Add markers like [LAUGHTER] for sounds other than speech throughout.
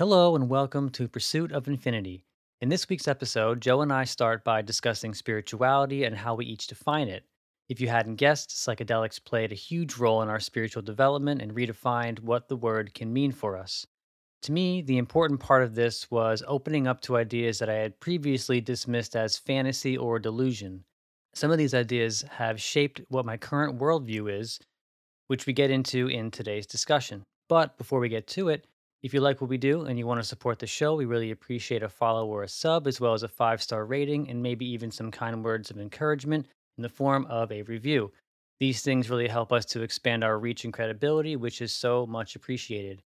Hello and welcome to Pursuit of Infinity. In this week's episode, Joe and I start by discussing spirituality and how we each define it. If you hadn't guessed, psychedelics played a huge role in our spiritual development and redefined what the word can mean for us. To me, the important part of this was opening up to ideas that I had previously dismissed as fantasy or delusion. Some of these ideas have shaped what my current worldview is, which we get into in today's discussion. But before we get to it, if you like what we do and you want to support the show, we really appreciate a follow or a sub, as well as a five star rating and maybe even some kind words of encouragement in the form of a review. These things really help us to expand our reach and credibility, which is so much appreciated.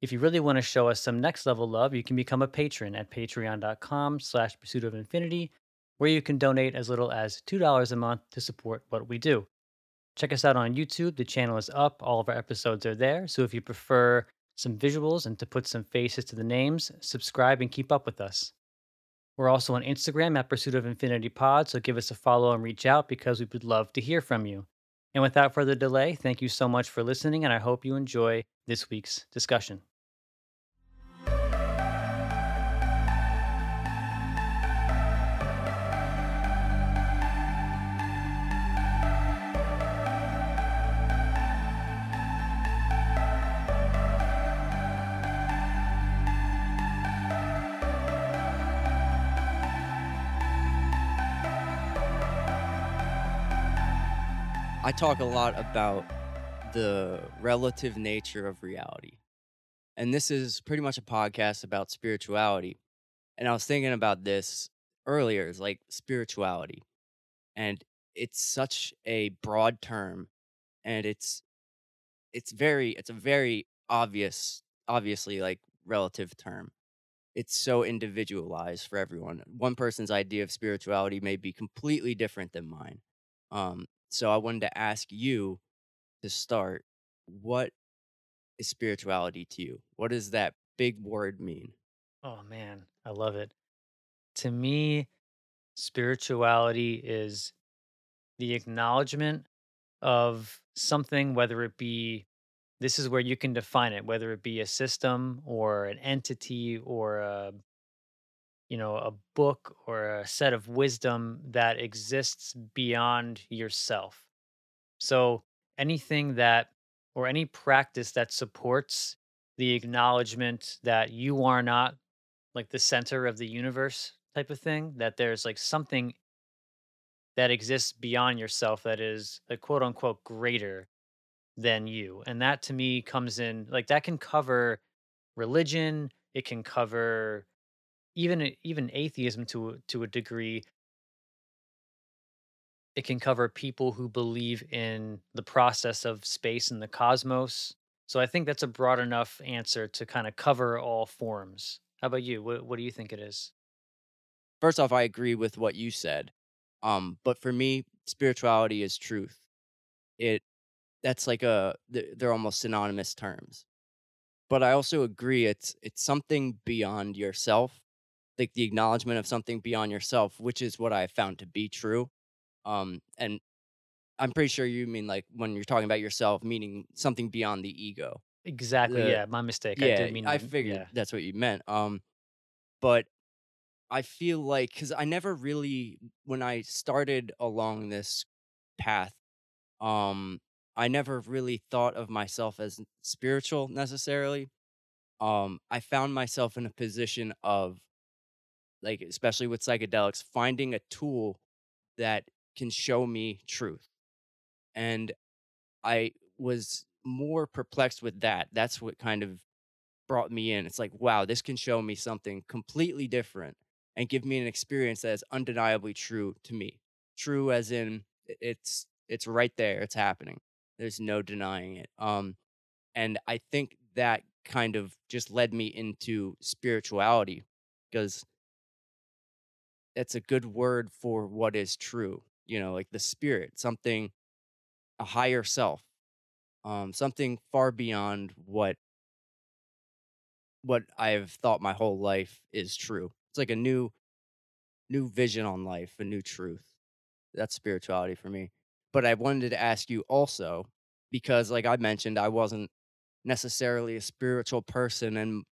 If you really want to show us some next level love, you can become a patron at patreon.com slash pursuit of infinity, where you can donate as little as $2 a month to support what we do. Check us out on YouTube. The channel is up. All of our episodes are there. So if you prefer some visuals and to put some faces to the names, subscribe and keep up with us. We're also on Instagram at Pursuit of Infinity Pod, so give us a follow and reach out because we would love to hear from you. And without further delay, thank you so much for listening, and I hope you enjoy this week's discussion. I talk a lot about the relative nature of reality. And this is pretty much a podcast about spirituality. And I was thinking about this earlier, it's like spirituality. And it's such a broad term and it's it's very it's a very obvious obviously like relative term. It's so individualized for everyone. One person's idea of spirituality may be completely different than mine. Um, so I wanted to ask you to start what is spirituality to you? What does that big word mean? Oh man, I love it. To me, spirituality is the acknowledgement of something, whether it be this is where you can define it, whether it be a system or an entity or a you know a book or a set of wisdom that exists beyond yourself. So anything that or any practice that supports the acknowledgement that you are not like the center of the universe type of thing that there's like something that exists beyond yourself that is a quote unquote greater than you. And that to me comes in like that can cover religion it can cover even even atheism to to a degree it can cover people who believe in the process of space and the cosmos so i think that's a broad enough answer to kind of cover all forms how about you what, what do you think it is First off, I agree with what you said. Um, but for me, spirituality is truth. It that's like a they're almost synonymous terms. But I also agree it's it's something beyond yourself, like the acknowledgement of something beyond yourself, which is what I found to be true. Um, and I'm pretty sure you mean like when you're talking about yourself, meaning something beyond the ego. exactly The yeah my mistake i yeah, did mean I figured yeah that's what you meant. Um, but I feel like because I never really, when I started along this path, um, I never really thought of myself as spiritual necessarily. Um, I found myself in a position of like, especially with psychedelics, finding a tool that can show me truth. And I was more perplexed with that. That's what kind of brought me in. It's like, wow, this can show me something completely different and give me an experience that is undeniably true to me. True as in it's it's right there, it's happening. There's no denying it. Um and I think that kind of just led me into spirituality because that's a good word for what is true. You know, like the spirit, something a higher self, um, something far beyond what what I've thought my whole life is true. It's like a new new vision on life, a new truth. That's spirituality for me. But I wanted to ask you also because like I mentioned I wasn't necessarily a spiritual person and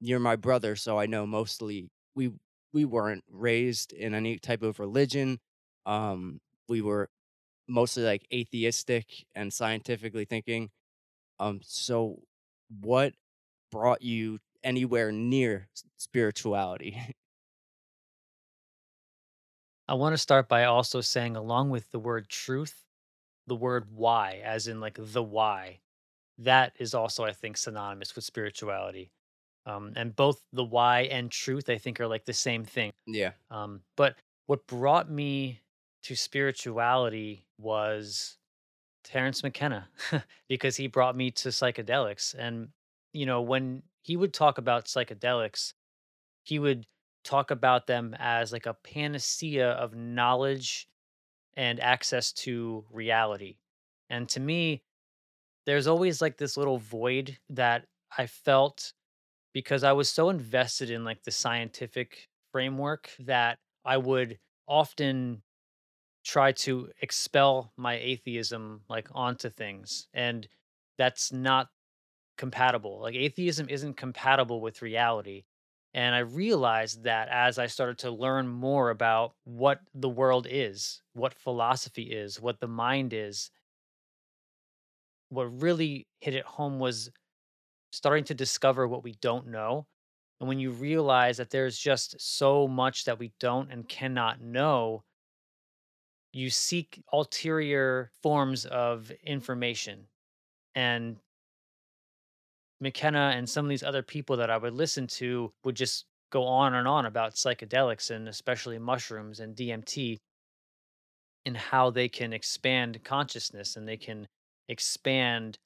you're my brother, so I know mostly we we weren't raised in any type of religion. Um, we were mostly like atheistic and scientifically thinking. Um, so what brought you anywhere near spirituality? [LAUGHS] I want to start by also saying, along with the word truth, the word why, as in like the why, that is also, I think, synonymous with spirituality. Um, and both the why and truth, I think, are like the same thing. yeah. Um, but what brought me to spirituality was Terence McKenna, [LAUGHS] because he brought me to psychedelics. And, you know, when he would talk about psychedelics, he would talk about them as like a panacea of knowledge and access to reality. And to me, there's always like this little void that I felt because I was so invested in like the scientific framework that I would often try to expel my atheism like onto things and that's not compatible like atheism isn't compatible with reality and i realized that as i started to learn more about what the world is what philosophy is what the mind is what really hit it home was starting to discover what we don't know and when you realize that there's just so much that we don't and cannot know you seek ulterior forms of information. And McKenna and some of these other people that I would listen to would just go on and on about psychedelics and especially mushrooms and DMT and how they can expand consciousness and they can expand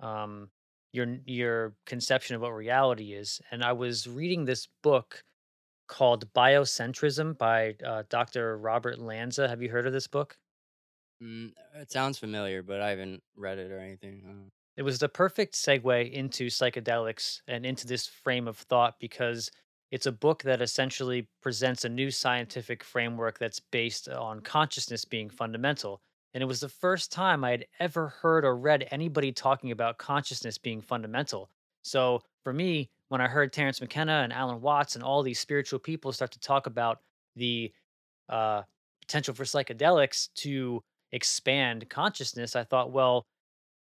um, your your conception of what reality is. And I was reading this book called Biocentrism by uh, Dr. Robert Lanza. Have you heard of this book? Mm, it sounds familiar, but I haven't read it or anything. Uh, It was the perfect segue into psychedelics and into this frame of thought because it's a book that essentially presents a new scientific framework that's based on consciousness being fundamental. And it was the first time I had ever heard or read anybody talking about consciousness being fundamental. So for me, when I heard Terence McKenna and Alan Watts and all these spiritual people start to talk about the uh, potential for psychedelics to expand consciousness, I thought, well,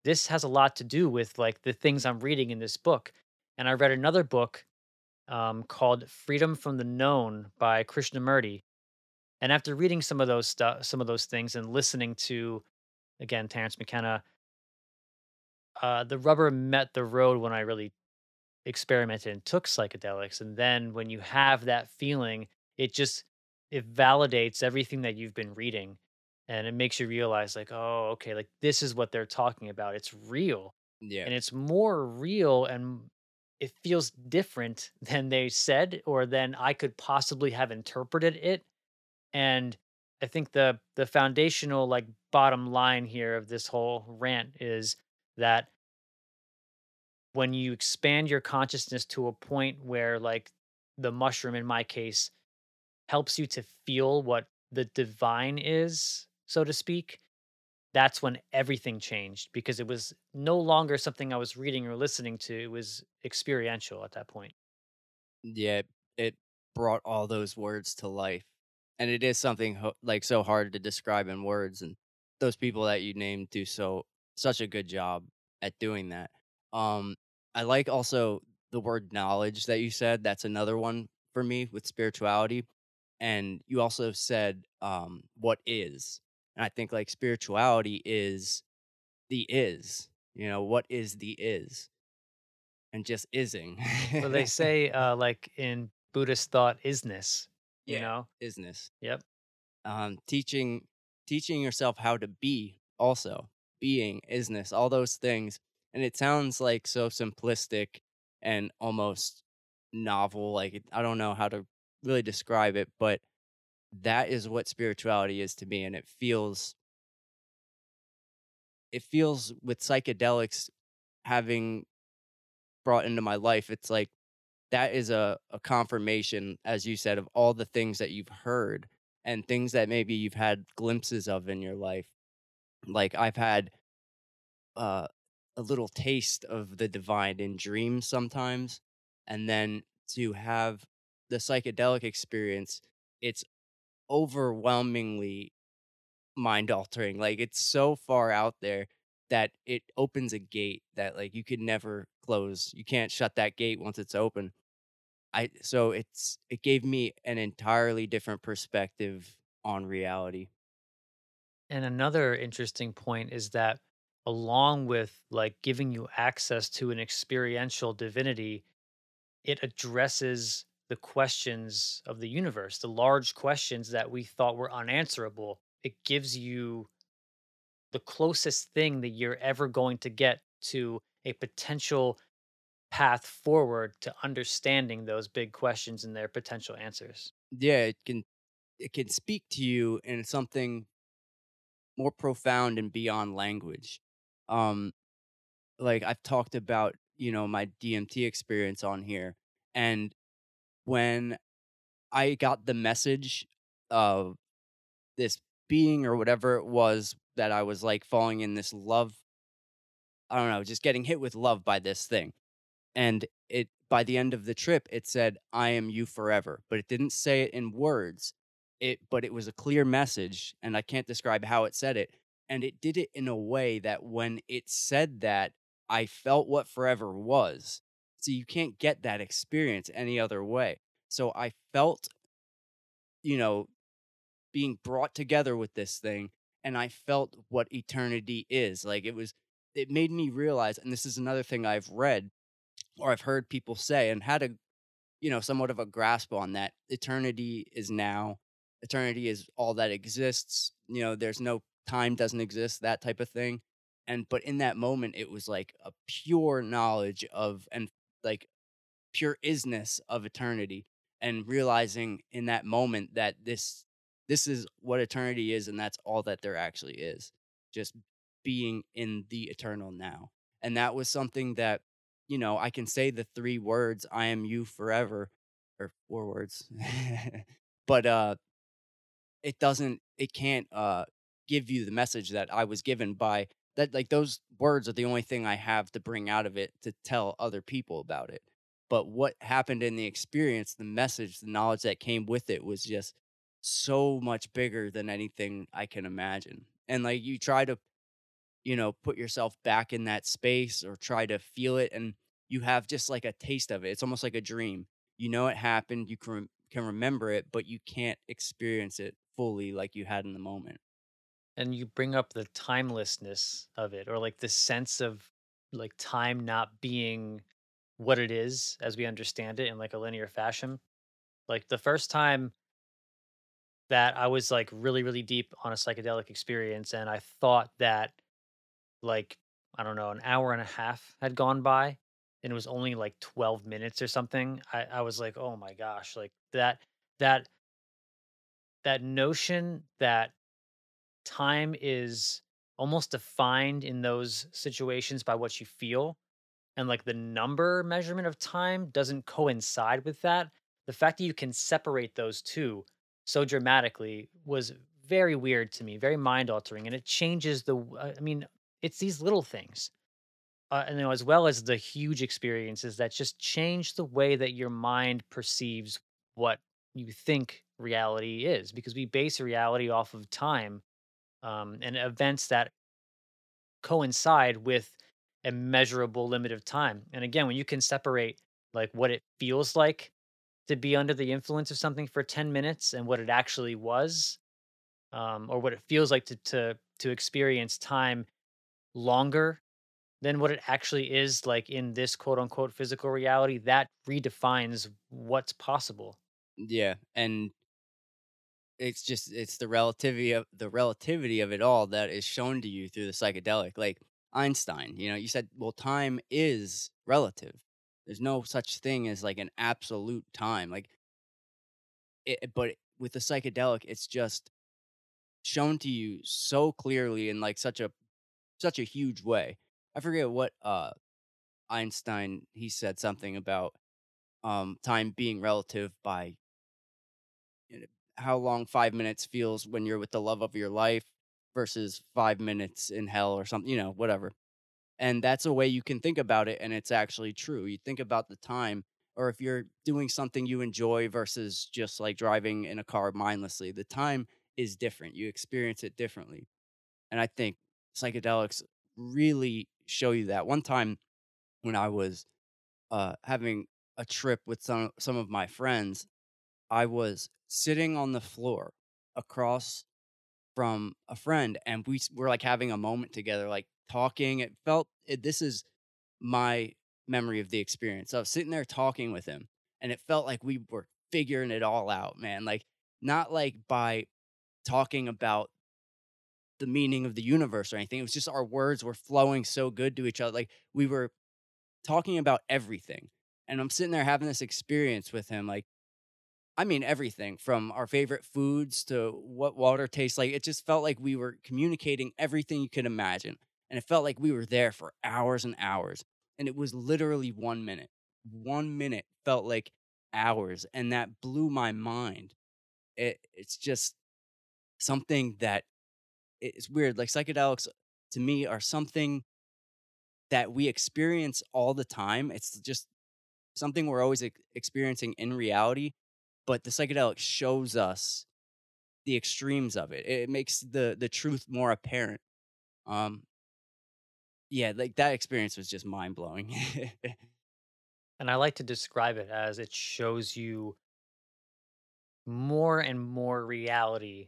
this has a lot to do with like the things I'm reading in this book. And I read another book um, called Freedom from the Known by Krishnamurti. And after reading some of those stuff, some of those things, and listening to again Terence McKenna, uh, the rubber met the road when I really experimented and took psychedelics. And then when you have that feeling, it just it validates everything that you've been reading, and it makes you realize like, oh, okay, like this is what they're talking about. It's real yeah. and it's more real and it feels different [LAUGHS] than they said or than I could possibly have interpreted it. And I think the the foundational like bottom line here of this whole rant is that when you expand your consciousness to a point where like the mushroom in my case helps you to feel what the divine is, so to speak, that's when everything changed because it was no longer something I was reading or listening to. It was experiential at that point. Yeah, it brought all those words to life. And it is something ho- like so hard to describe in words and those people that you named do so such a good job at doing that. Um I like also the word knowledge that you said. That's another one for me with spirituality. And you also said um what is. And I think like spirituality is the is. You know, what is the is and just ising. Well, they [LAUGHS] say, uh, like in Buddhist thought, isness, you yeah, know? business Yep. um, teaching teaching yourself how to be also being isness all those things and it sounds like so simplistic and almost novel like i don't know how to really describe it but that is what spirituality is to me and it feels it feels with psychedelics having brought into my life it's like that is a, a confirmation as you said of all the things that you've heard and things that maybe you've had glimpses of in your life like i've had uh, a little taste of the divine in dreams sometimes and then to have the psychedelic experience, it's overwhelmingly mind altering. Like it's so far out there that it opens a gate that like you could never close. You can't shut that gate once it's open. I so it's it gave me an entirely different perspective on reality. And another interesting point is that along with like giving you access to an experiential divinity, it addresses the questions of the universe, the large questions that we thought were unanswerable. It gives you the closest thing that you're ever going to get to a potential path forward to understanding those big questions and their potential answers. Yeah, it can it can speak to you in something more profound and beyond language. Um like I've talked about, you know, my DMT experience on here and when I got the message of this being or whatever it was that I was like falling in this love I don't know, just getting hit with love by this thing. And it by the end of the trip it said I am you forever, but it didn't say it in words. It but it was a clear message and I can't describe how it said it. And it did it in a way that when it said that I felt what forever was. So you can't get that experience any other way. So I felt you know being brought together with this thing and I felt what eternity is. Like it was it made me realize and this is another thing I've read or I've heard people say and had a you know somewhat of a grasp on that eternity is now. Eternity is all that exists. You know there's no time doesn't exist that type of thing and but in that moment it was like a pure knowledge of and like pure isness of eternity and realizing in that moment that this this is what eternity is and that's all that there actually is just being in the eternal now and that was something that you know i can say the three words i am you forever or four words. [LAUGHS] But uh it doesn't it can't uh give you the message that i was given by that like those words are the only thing i have to bring out of it to tell other people about it. But what happened in the experience the message the knowledge that came with it was just so much bigger than anything i can imagine. And like you try to you know put yourself back in that space or try to feel it and you have just like a taste of it it's almost like a dream you know it happened you can can remember it but you can't experience it fully like you had in the moment And you bring up the timelessness of it or like the sense of like time not being what it is as we understand it in like a linear fashion. Like the first time that I was like really, really deep on a psychedelic experience and I thought that like, I don't know, an hour and a half had gone by and it was only like 12 minutes or something. I, I was like, oh my gosh, like that, that, that notion that time is almost defined in those situations by what you feel and like the number measurement of time doesn't coincide with that the fact that you can separate those two so dramatically was very weird to me very mind altering and it changes the i mean it's these little things uh, and you know, as well as the huge experiences that just change the way that your mind perceives what you think reality is because we base reality off of time um, and events that coincide with a measurable limit of time. And again, when you can separate like what it feels like to be under the influence of something for 10 minutes and what it actually was, um, or what it feels like to to to experience time longer than what it actually is like in this quote unquote physical reality, that redefines what's possible. yeah and it's just it's the relativity of the relativity of it all that is shown to you through the psychedelic like einstein you know you said well time is relative there's no such thing as like an absolute time like it, but with the psychedelic it's just shown to you so clearly in like such a such a huge way i forget what uh einstein he said something about um time being relative by you know, how long five minutes feels when you're with the love of your life versus five minutes in hell or something, you know, whatever. And that's a way you can think about it. And it's actually true. You think about the time or if you're doing something you enjoy versus just like driving in a car mindlessly. The time is different. You experience it differently. And I think psychedelics really show you that. One time when I was uh, having a trip with some some of my friends, I was sitting on the floor across from a friend, and we were like having a moment together, like talking. It felt it, this is my memory of the experience. I was sitting there talking with him, and it felt like we were figuring it all out, man. Like not like by talking about the meaning of the universe or anything. It was just our words were flowing so good to each other. Like we were talking about everything. And I'm sitting there having this experience with him. Like, I mean, everything from our favorite foods to what water tastes like. It just felt like we were communicating everything you could imagine. And it felt like we were there for hours and hours. And it was literally one minute. One minute felt like hours. And that blew my mind. It, it's just something that it's weird. Like psychedelics to me are something that we experience all the time. It's just something we're always ex- experiencing in reality, but the psychedelic shows us the extremes of it. It makes the the truth more apparent. Um, yeah, like that experience was just mind blowing. [LAUGHS] And I like to describe it as it shows you more and more reality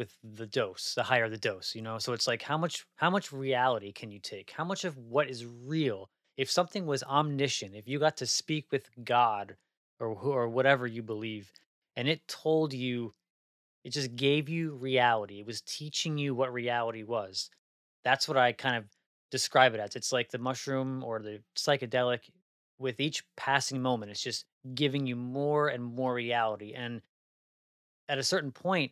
with the dose, the higher the dose, you know? So it's like how much how much reality can you take? How much of what is real? If something was omniscient, if you got to speak with God or or whatever you believe and it told you it just gave you reality. It was teaching you what reality was. That's what I kind of describe it as. It's like the mushroom or the psychedelic with each passing moment it's just giving you more and more reality and at a certain point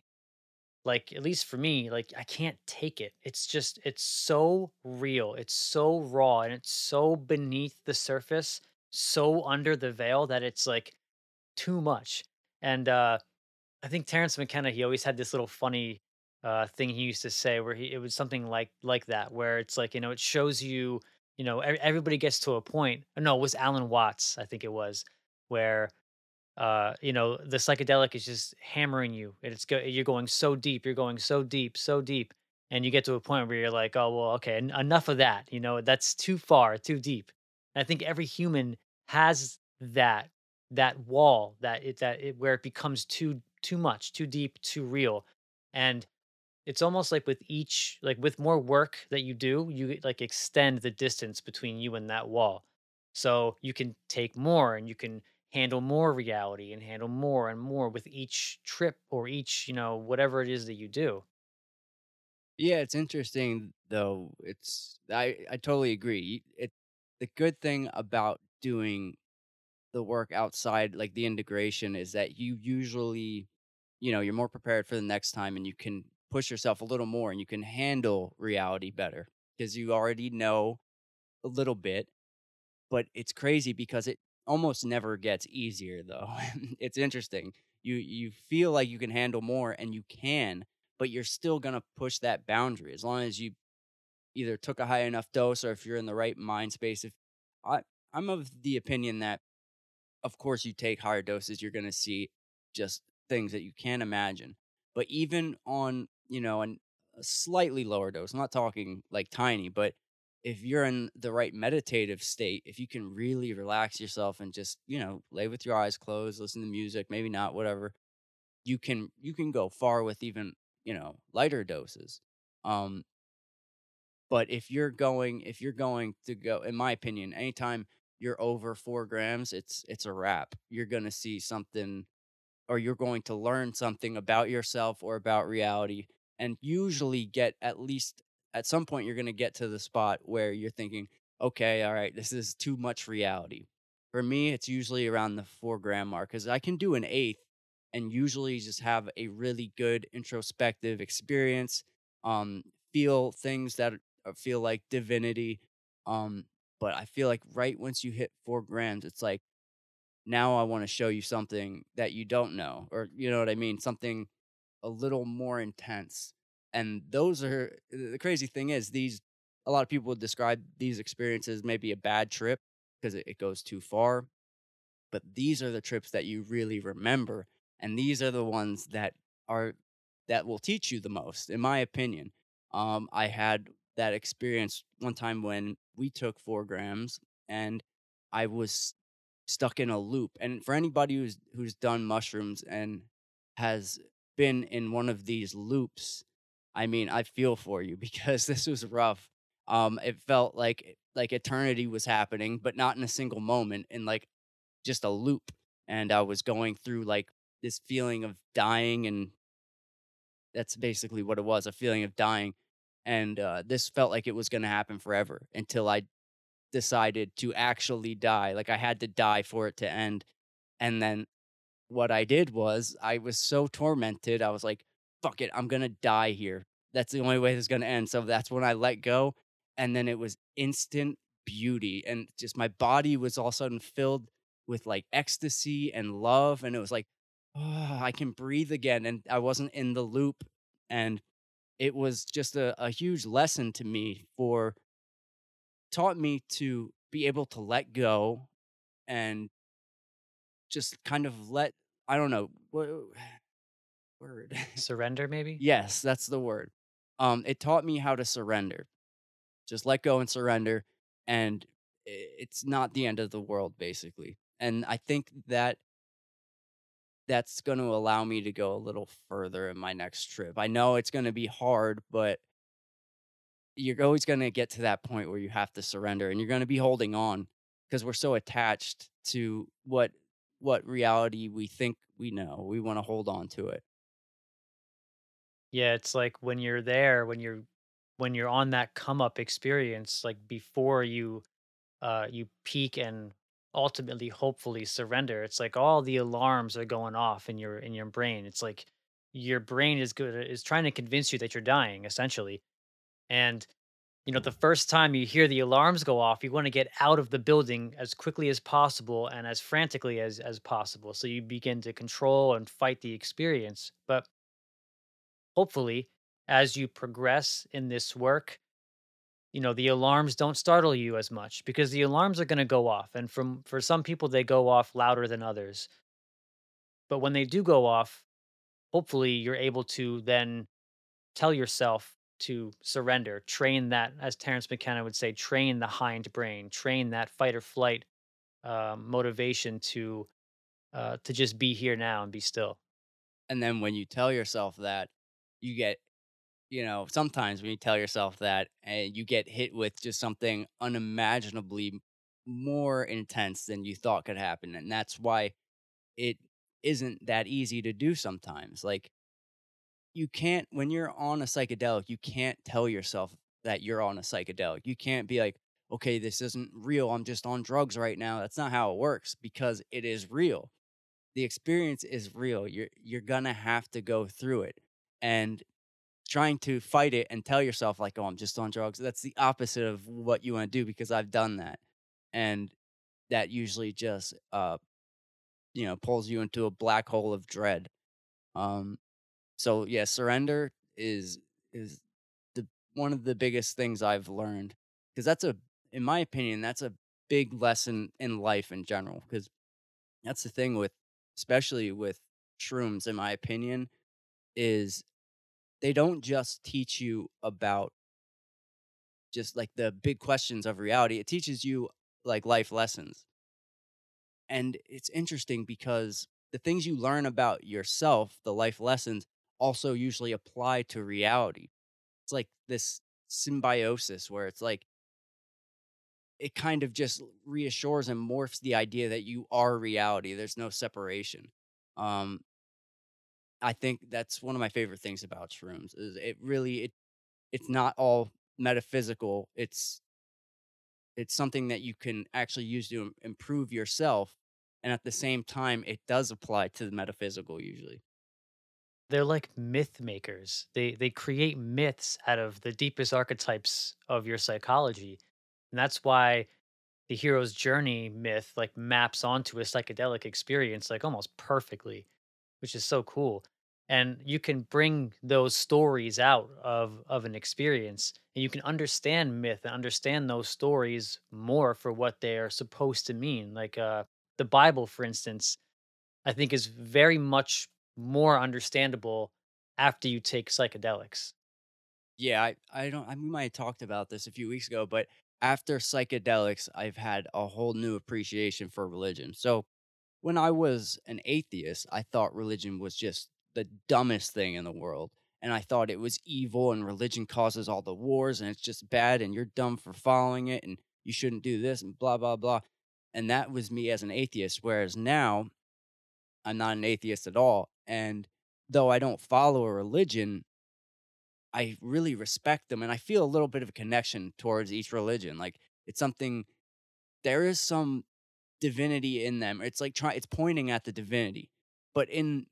like, at least for me, like, I can't take it. It's just it's so real, it's so raw, and it's so beneath the surface, so under the veil that it's, like, too much. And, uh, I think Terence McKenna, he always had this little funny, uh, thing he used to say where he it was something like like that, where it's like, you know, it shows you, you know, everybody gets to a point no, it was Alan Watts, I think it was, where uh you know the psychedelic is just hammering you it's go you're going so deep you're going so deep so deep and you get to a point where you're like oh well okay en- enough of that you know that's too far too deep. And i think every human has that that wall that it that it where it becomes too too much too deep too real and it's almost like with each like with more work that you do you like extend the distance between you and that wall. So you can take more and you can handle more reality and handle more and more with each trip or each, you know, whatever it is that you do. yeah, it's interesting though. It's I I totally agree. It the good thing about doing the work outside, like the integration, is that you usually, you know, you're more prepared for the next time and you can push yourself a little more and you can handle reality better because you already know a little bit. But it's crazy because it almost never gets easier though. [LAUGHS] it's interesting. You you feel like you can handle more and you can, but you're still gonna push that boundary as long as you either took a high enough dose or if you're in the right mind space. If I I'm of the opinion that of course you take higher doses you're going to see just things that you can't imagine but even on you know an, a slightly lower dose i'm not talking like tiny but if you're in the right meditative state if you can really relax yourself and just you know lay with your eyes closed listen to music maybe not whatever you can you can go far with even you know lighter doses um but if you're going if you're going to go in my opinion, anytime you're over 4 grams, it's it's a wrap. You're gonna see something or you're going to learn something about yourself or about reality and usually get at least at some point you're gonna get to the spot where you're thinking, okay, all right, this is too much reality. For me, it's usually around the 4 gram mark because I can do an eighth and usually just have a really good introspective experience. Um, feel things that feel like divinity. Um, but I feel like right once you hit four grams, it's like now I want to show you something that you don't know, or you know what I mean, something a little more intense. And those are the crazy thing is these. A lot of people would describe these experiences maybe a bad trip because it, it goes too far. but these are the trips that you really remember and these are the ones that are that will teach you the most in my opinion um i had that experience one time when we took four grams and i was stuck in a loop and for anybody who's who's done mushrooms and has been in one of these loops i mean i feel for you [LAUGHS] because this was rough. Um it felt like like eternity was happening but not in a single moment in like just a loop and i was going through like this feeling of dying and that's basically what it was a feeling of dying and uh, this felt like it was going to happen forever until i decided to actually die like i had to die for it to end and then what i did was i was so tormented i was like fuck it i'm to die here. That's the only way this is to end. So that's when i let go and then it was instant beauty and just my body was all of a sudden filled with like ecstasy and love and it was like oh, i can breathe again and i wasn't in the loop and it was just a, a huge lesson to me for taught me to be able to let go and just kind of let i don't know word. [LAUGHS] Surrender, maybe? yes that's the word. Um it taught me how to surrender. Just let go and surrender and it's not the end of the world basically. And i think that that's going to allow me to go a little further in my next trip. I know it's going to be hard but you're always going to get to that point where you have to surrender and you're going to be holding on because we're so attached to what what reality we think we know. We want to hold on to it Yeah, it's like when you're there, when you're when you're on that come up experience, like before you uh you peak and ultimately hopefully surrender, it's like all the alarms are going off in your in your brain. It's like your brain is good is trying to convince you that you're dying essentially. And you know, the first time you hear the alarms go off, you want to get out of the building as quickly as possible and as frantically as as possible. So you begin to control and fight the experience. But hopefully, as you progress in this work, you know, the alarms don't startle you as much because the alarms are going to go off. And from for some people they go off louder than others. But when they do go off, hopefully you're able to then tell yourself to surrender, train that, as Terence McKenna would say, train the hind brain, train that fight or flight uh, motivation to uh, to just be here now and be still. and then when you tell yourself that you get you know sometimes when you tell yourself that and you get hit with just something unimaginably more intense than you thought could happen and that's why it isn't that easy to do sometimes like you can't when you're on a psychedelic you can't tell yourself that you're on a psychedelic. You can't be like okay this isn't real i'm just on drugs right now. That's not how it works because it is real. The experience is real. You're you're gonna have to go through it and trying to fight it and tell yourself like oh i'm just on drugs that's the opposite of what you want to do because i've done that and that usually just uh you know pulls you into a black hole of dread um so yeah, surrender is is the one of the biggest things I've learned because that's a in my opinion that's a big lesson in life in general because that's the thing with especially with shrooms in my opinion is they don't just teach you about just like the big questions of reality it teaches you like life lessons. And it's interesting because the things you learn about yourself the life lessons also usually apply to reality. It's like this symbiosis where it's like it kind of just reassures and morphs the idea that you are reality there's no separation. Um i think that's one of my favorite things about shrooms is it really it it's not all metaphysical it's it's something that you can actually use to improve yourself and at the same time it does apply to the metaphysical usually They're like myth makers. They they create myths out of the deepest archetypes of your psychology. And that's why the hero's journey myth like maps onto a psychedelic experience like almost perfectly, which is so cool. And you can bring those stories out of of an experience and you can understand myth and understand those stories more for what they are supposed to mean. Like uh the Bible, for instance, I think is very much more understandable after you take psychedelics. Yeah, I I don't I we might have talked about this a few weeks ago, but after psychedelics, I've had a whole new appreciation for religion. So, when I was an atheist, I thought religion was just the dumbest thing in the world. And I thought it was evil and religion causes all the wars and it's just bad and you're dumb for following it and you shouldn't do this and blah, blah, blah. And that was me as an atheist. Whereas now I'm not an atheist at all. And though I don't follow a religion, I really respect them and I feel a little bit of a connection towards each religion. Like it's something there is some divinity in them. It's like trying it's pointing at the divinity. But in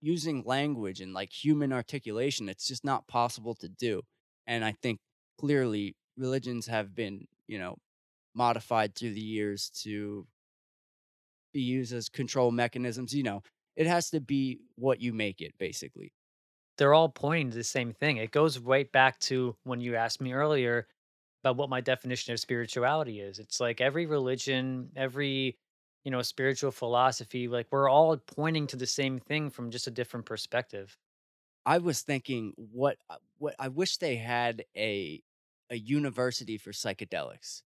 using language and like human articulation, it's just not possible to do. And I think clearly religions have been, you know, modified through the years to be used as control mechanisms. You know, it has to be what you make it, basically. They're all pointing to the same thing. It goes right back to when you asked me earlier about what my definition of spirituality is. It's like every religion, every you know spiritual philosophy, like we're all pointing to the same thing from just a different perspective. I was thinking what uh, what I wish they had a a university for psychedelics.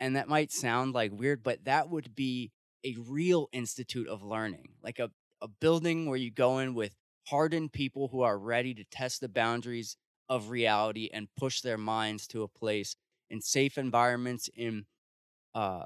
And that might sound like weird, but that would be a real institute of learning, like a, a building where you go in with hardened people who are ready to test the boundaries of reality and push their minds to a place in safe environments, in uh,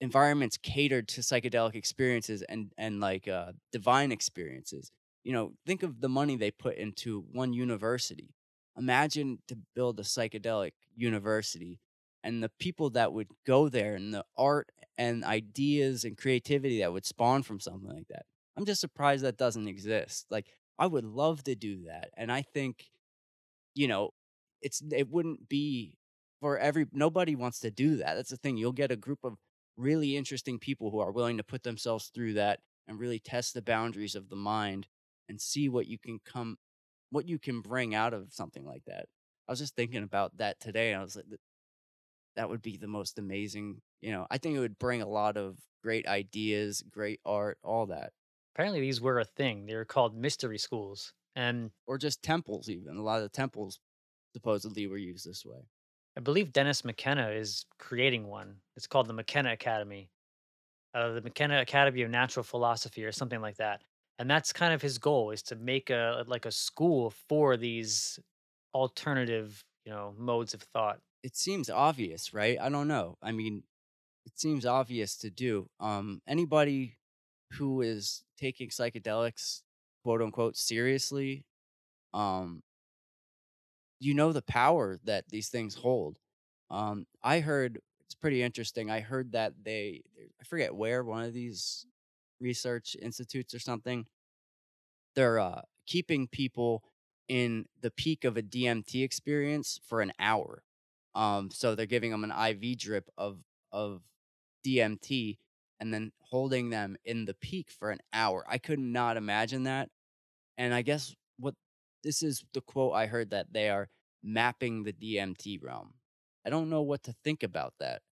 environments catered to psychedelic experiences and and like uh, divine experiences. You know, think of the money they put into one university. Imagine to build a psychedelic university and the people that would go there and the art and ideas and creativity that would spawn from something like that. I'm just surprised that doesn't exist. Like I would love to do that. And I think, you know, it's it wouldn't be for every nobody wants to do that. That's the thing. You'll get a group of really interesting people who are willing to put themselves through that and really test the boundaries of the mind and see what you can come what you can bring out of something like that. I was just thinking about that today. I was like, that would be the most amazing. You know, I think it would bring a lot of great ideas, great art, all that. Apparently, these were a thing. They were called mystery schools, and Or just temples, even. A lot of the temples supposedly were used this way. I believe Dennis McKenna is creating one. It's called the McKenna Academy, uh, the McKenna Academy of Natural Philosophy, or something like that. And that's kind of his goal is to make a like a school for these alternative, you know, modes of thought. It seems obvious, right? I don't know. I mean, it seems obvious to do. Um, anybody who is taking psychedelics, quote unquote, seriously, um, you know the power that these things hold. Um, I heard it's pretty interesting. I heard that they, I forget where, one of these research institutes or something, they're uh, keeping people in the peak of a DMT experience for an hour. Um, so they're giving them an IV drip of of DMT and then holding them in the peak for an hour. I could not imagine that. And I guess this is the quote I heard that they are mapping the DMT realm. I don't know what to think about that.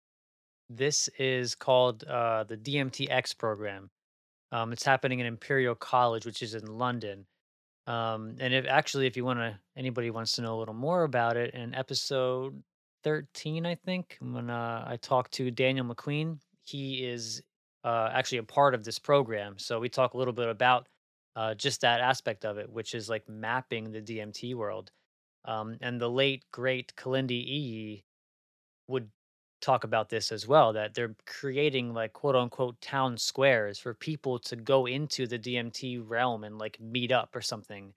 This is called uh, the DMTX program. Um, it's happening in Imperial College, which is in London. Um, and if actually, if you want to, anybody wants to know a little more about it, in episode 13, I think, when uh, I talked to Daniel McQueen, he is uh, actually a part of this program. So we talk a little bit about uh, just that aspect of it, which is like mapping the DMT world. Um, and the late great Kilindi Iyi would talk about this as well that they're creating like quote unquote town squares for people to go into the DMT realm and like meet up or something,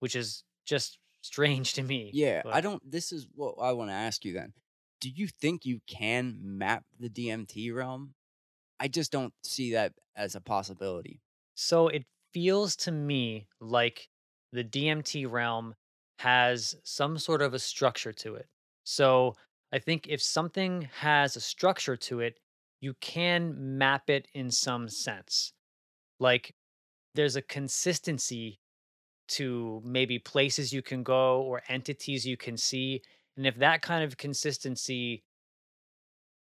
which is just strange to me. Yeah, I don't. This is what I want to ask you then. Do you think you can map the DMT realm? I just don't see that as a possibility. so it feels to me like the DMT realm has some sort of a structure to it. So I think if something has a structure to it, you can map it in some sense. Like there's a consistency to maybe places you can go or entities you can see. And if that kind of consistency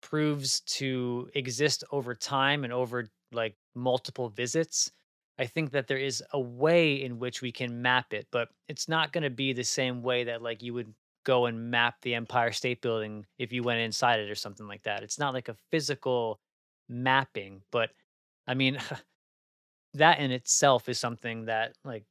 proves to exist over time and over like multiple visits, I think that there is a way in which we can map it, but it's not going to be the same way that like you would go and map the Empire State Building if you went inside it or something like that. It's not like a physical mapping, but I mean [LAUGHS] that in itself is something that like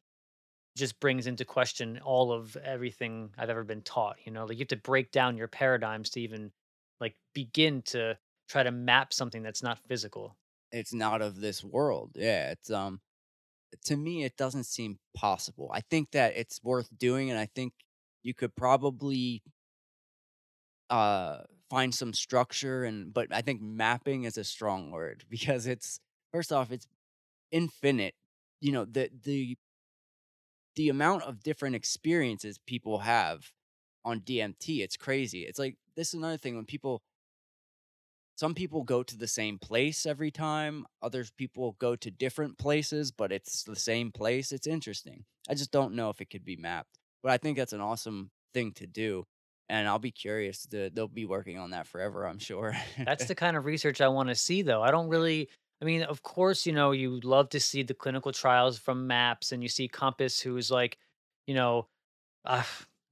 just brings into question all of everything I've ever been taught, you know? Like you have to break down your paradigms to even like begin to try to map something that's not physical. It's not of this world. Yeah, it's um to me it doesn't seem possible. I think that it's worth doing and I think you could probably uh find some structure and but I think mapping is a strong word [LAUGHS] because it's first off it's infinite. You know, the the the amount of different experiences people have on DMT, it's crazy. It's like this is another thing when people some people go to the same place every time, others people go to different places, but it's the same place. It's interesting. I just don't know if it could be mapped. But I think that's an awesome thing to do. And I'll be curious to they'll be working on that forever, I'm sure. That's [LAUGHS] the kind of research I want to see though. I don't really I mean, of course, you know, you love to see the clinical trials from MAPS and you see Compass who's like, you know, uh,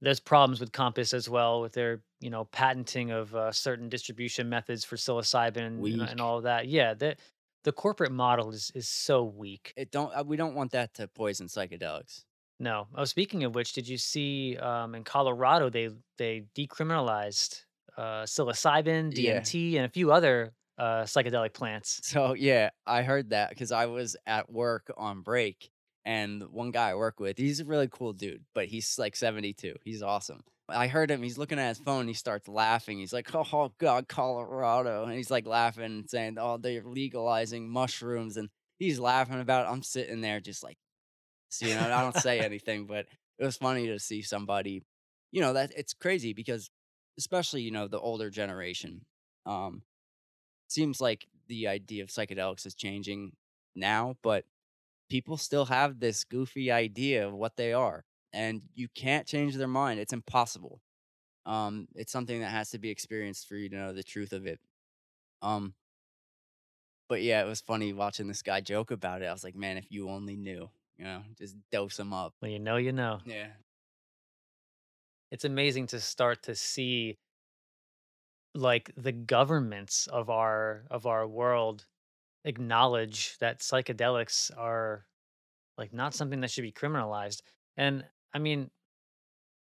there's problems with Compass as well with their, you know, patenting of uh, certain distribution methods for psilocybin and, and, all of that. Yeah, the the corporate model is is so weak. It don't uh, we don't want that to poison psychedelics. No. Oh, speaking of which, did you see um, in Colorado they they decriminalized uh, psilocybin, Yeah. DMT, and a few other uh, psychedelic plants? So yeah, I heard that because I was at work on break, and one guy I work with, he's a really cool dude, but he's like 72. He's awesome. I heard him. He's looking at his phone. He starts laughing. He's like, "Oh God, Colorado!" And he's like laughing and saying, "Oh, they're legalizing mushrooms," and he's laughing about it. I'm sitting there just like, you know, I don't say [LAUGHS] anything, but it was funny to see somebody, you know, that it's crazy because, especially you know, the older generation. Um, seems like the idea of psychedelics is changing now, but people still have this goofy idea of what they are, and you can't change their mind. It's impossible. Um, it's something that has to be experienced for you to know the truth of it. Um, but yeah, it was funny watching this guy joke about it. I was like, man, if you only knew, you know, just dose them up. Well, you know, you know. Yeah. It's amazing to start to see like the governments of our of our world acknowledge that psychedelics are like not something that should be criminalized. And I mean,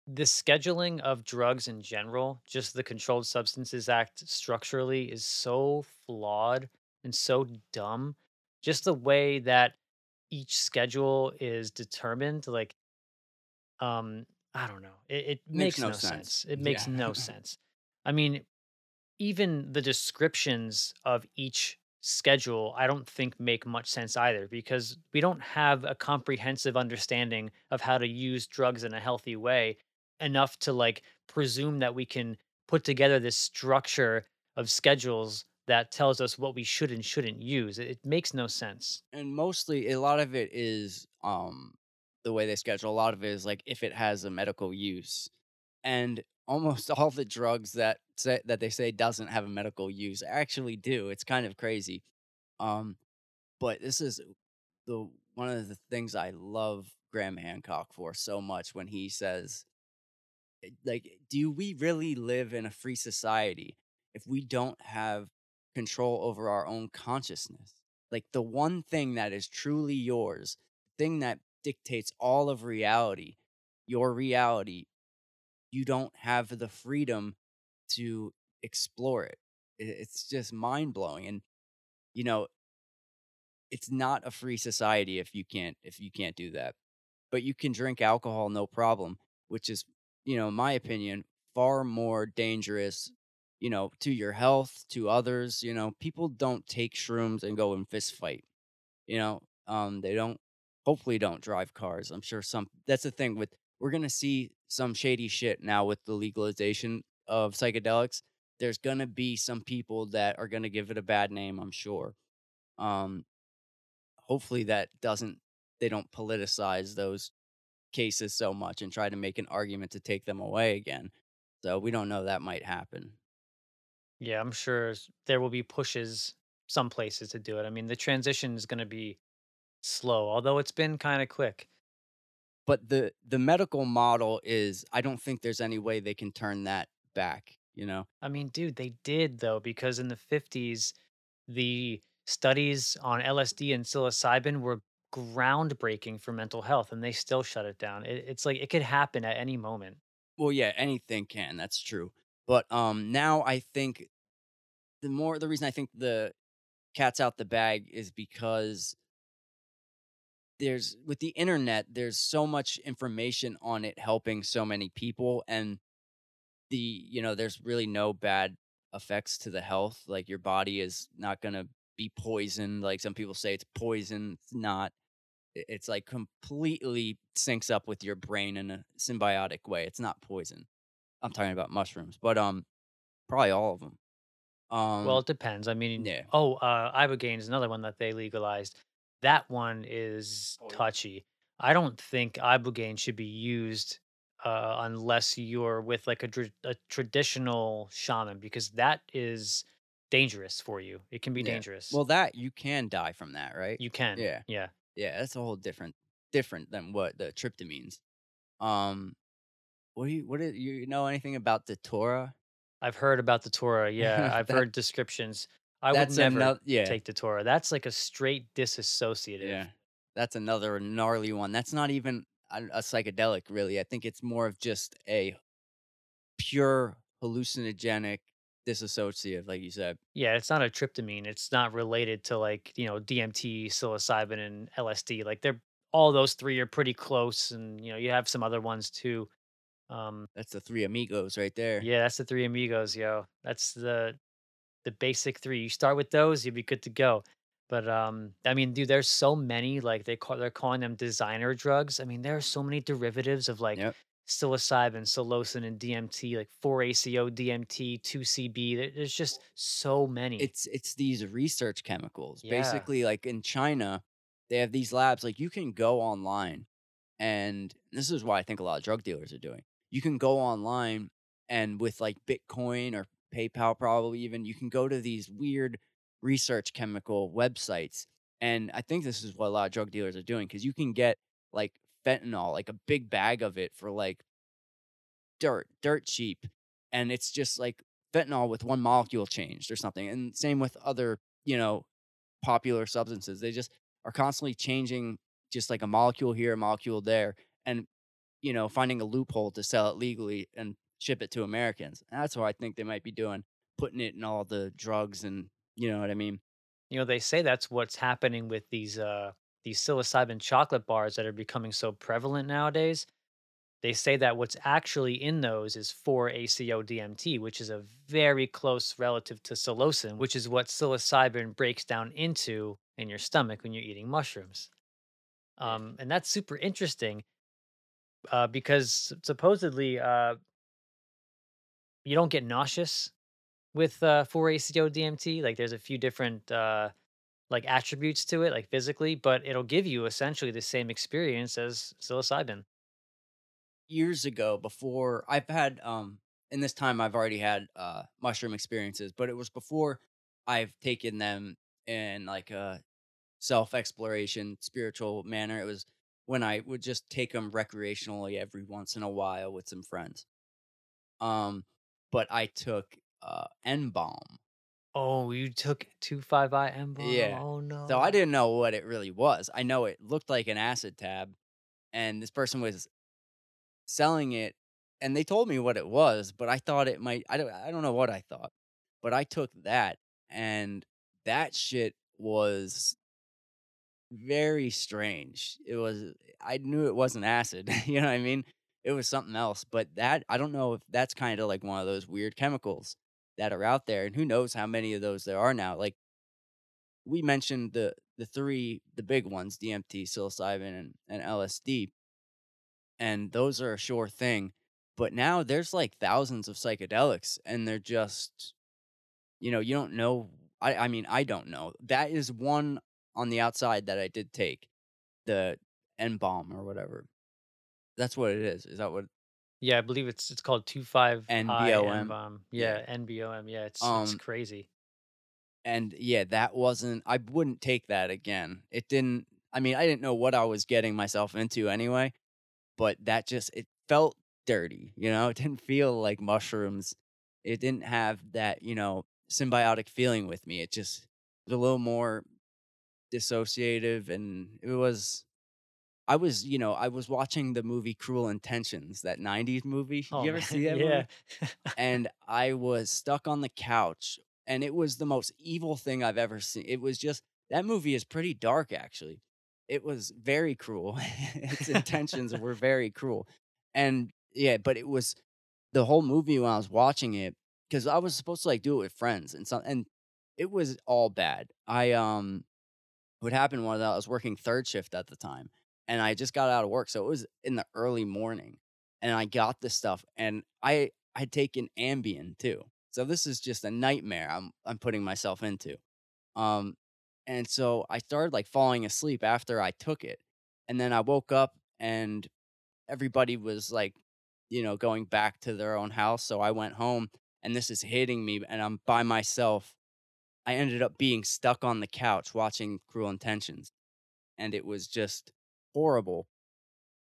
the scheduling of drugs in general, just the Controlled Substances Act structurally is so flawed and so dumb. Just the way that each schedule is determined, like um, I don't know. It, it Makes makes no sense. sense. It makes Yeah. no [LAUGHS] sense. I mean, even the descriptions of each schedule, I don't think make much sense either because we don't have a comprehensive understanding of how to use drugs in a healthy way enough to like presume that we can put together this structure of schedules that tells us what we should and shouldn't use. It, makes no sense. and mostly a lot of it is um the way they schedule a lot of it is like if it has a medical use and almost all the drugs that say that they say doesn't have a medical use actually do it's kind of crazy um but this is the one of the things i love graham hancock for so much when he says eh, like do we really live in a free society if we don't have control over our own consciousness? Like the one thing that is truly yours thing that dictates all of reality your reality you don't have the freedom to explore it it's just mind-blowing and you know it's not a free society if you can't if you can't do that but you can drink alcohol no problem, which is, you know, in my opinion, far more dangerous, you know, to your health, to others. You know, people don't take shrooms and go and fist fight. You know, um, they don't. Hopefully, don't drive cars. I'm sure some. That's the thing with. We're gonna see some shady shit now with the legalization of psychedelics. There's gonna be some people that are gonna give it a bad name. I'm sure. Um, hopefully that doesn't they don't politicize those cases so much and try to make an argument to take them away again. So we don't know that might happen. Yeah, I'm sure there will be pushes some places to do it. I mean, the transition is going to be slow, although it's been kind of quick. But the the medical model is I don't think there's any way they can turn that back, you know? I mean, dude, they did though, because in the 50s, the studies on LSD and psilocybin were groundbreaking for mental health, and they still shut it down. It, it's like it could happen at any moment. Well, yeah, anything can, that's true. But, um, now I think the more the reason I think the cat's out the bag is because there's with the internet, there's so much information on it helping so many people, and the you know, there's really no bad effects to the health, like, your body is not gonna be poisoned, like, some people say it's poison, it's not. It's, like, completely syncs up with your brain in a symbiotic way, it's not poison. I'm talking about mushrooms, but, um, probably all of them Um, Well it depends. I mean, yeah. oh, uh, ibogaine is another one that they legalized. That one is Oh, touchy. I don't think ibogaine should be used uh, unless you're with like a, dr- a traditional shaman because that is dangerous for you. It can be Yeah. dangerous. Well, that you can die from that, right? You can, Yeah. yeah. Yeah, that's a whole different different than what the tryptamines. Um, what do you what do you know anything about datura? I've heard about datura. Yeah, [LAUGHS] I've That heard descriptions. I would that's never another yeah, take datura. That's like a straight disassociative. yeah. That's another gnarly one. That's not even a, a psychedelic, really. I think it's more of just a pure hallucinogenic disassociative, like you said. Yeah, it's not a tryptamine. It's not related to like, you know, DMT, psilocybin, and LSD. Like they're all those three are pretty close. And, you know, you have some other ones too. Um, That's the three amigos right there. yeah, that's the three amigos, yo. That's the the basic three. You start with those, you'll be good to go. But um, I mean, dude, there's so many, like they call they're calling them designer drugs. I mean, there are so many derivatives of like Yep. psilocybin, psilocin, and DMT, like 4-ACO, DMT, 2CB. There's just so many. It's it's these research chemicals. Yeah. Basically, like in China, they have these labs. Like you can go online, and this is why I think a lot of drug dealers are doing. You can go online and with like Bitcoin or PayPal, probably even you can go to these weird research chemical websites. And I think this is what a lot of drug dealers are doing because you can get like fentanyl, like a big bag of it for like dirt, dirt cheap. And it's just like fentanyl with one molecule changed or something. And same with other, you know, popular substances. They just are constantly changing just like a molecule here, a molecule there, and, you know, finding a loophole to sell it legally and ship it to Americans. And that's what I think they might be doing, putting it in all the drugs and you know what I mean? You know, they say that's what's happening with these uh these psilocybin chocolate bars that are becoming so prevalent nowadays. They say that what's actually in those is 4-ACO-DMT, which is a very close relative to psilocin, which is what psilocybin breaks down into in your stomach when you're eating mushrooms. Um, and that's super interesting uh, because supposedly uh, you don't get nauseous with uh, 4-ACO-DMT. Like there's a few different uh, like attributes to it, like physically, but it'll give you essentially the same experience as psilocybin. Years ago, before I've had um in this time I've already had uh mushroom experiences, but it was before I've taken them in like a self exploration, spiritual manner. It was when I would just take them recreationally every once in a while with some friends. Um, but I took uh N bomb. Oh, you took two five I M bomb. Yeah. Oh no. So I didn't know what it really was. I know it looked like an acid tab, and this person was selling it, and they told me what it was, but I thought it might. I don't. I don't know what I thought, but I took that, and that shit was very strange. It was. I knew it wasn't acid. [LAUGHS] you know what I mean? It was something else, but that I don't know if that's kind of like one of those weird chemicals that are out there, and who knows how many of those there are now. Like we mentioned the the 3 the big ones, DMT, psilocybin, and and LSD, and those are a sure thing, but now there's, like, thousands of psychedelics, and they're just you know, you don't know I I mean, I don't know. That is one on the outside that I did take, the N-Bomb or whatever. That's what it is. Is that what Yeah, I believe it's it's called 25 NBOM. N-bomb. Yeah. NBOM. Yeah, it's it's Um, crazy. and yeah, that wasn't. I wouldn't take that again. It didn't. I mean, I didn't know what I was getting myself into anyway, but that just it felt dirty. You know, [LAUGHS] it didn't feel like mushrooms. It didn't have that you know symbiotic feeling with me. It just was a little more dissociative, and it was. I was, you know, I was watching the movie Cruel Intentions, that '90s movie. Oh you ever man, see that yeah. movie? [LAUGHS] and I was stuck on the couch, and it was the most evil thing I've ever seen. It was just that movie is pretty dark, actually. It was very cruel. [LAUGHS] Its intentions were [LAUGHS] very cruel, and yeah, but it was the whole movie when I was watching it because I was supposed to like do it with friends and some, and it was all bad. I um, what happened was I was working third shift at the time, and I just got out of work, so it was in the early morning, and I got this stuff, and I I'd taken Ambien too, so this is just a nightmare I'm I'm putting myself into, um, and so I started like falling asleep after I took it, and then I woke up and everybody was like, you know, going back to their own house, so I went home, and this is hitting me, and I'm by myself. I ended up being stuck on the couch watching Cruel Intentions and it was just horrible.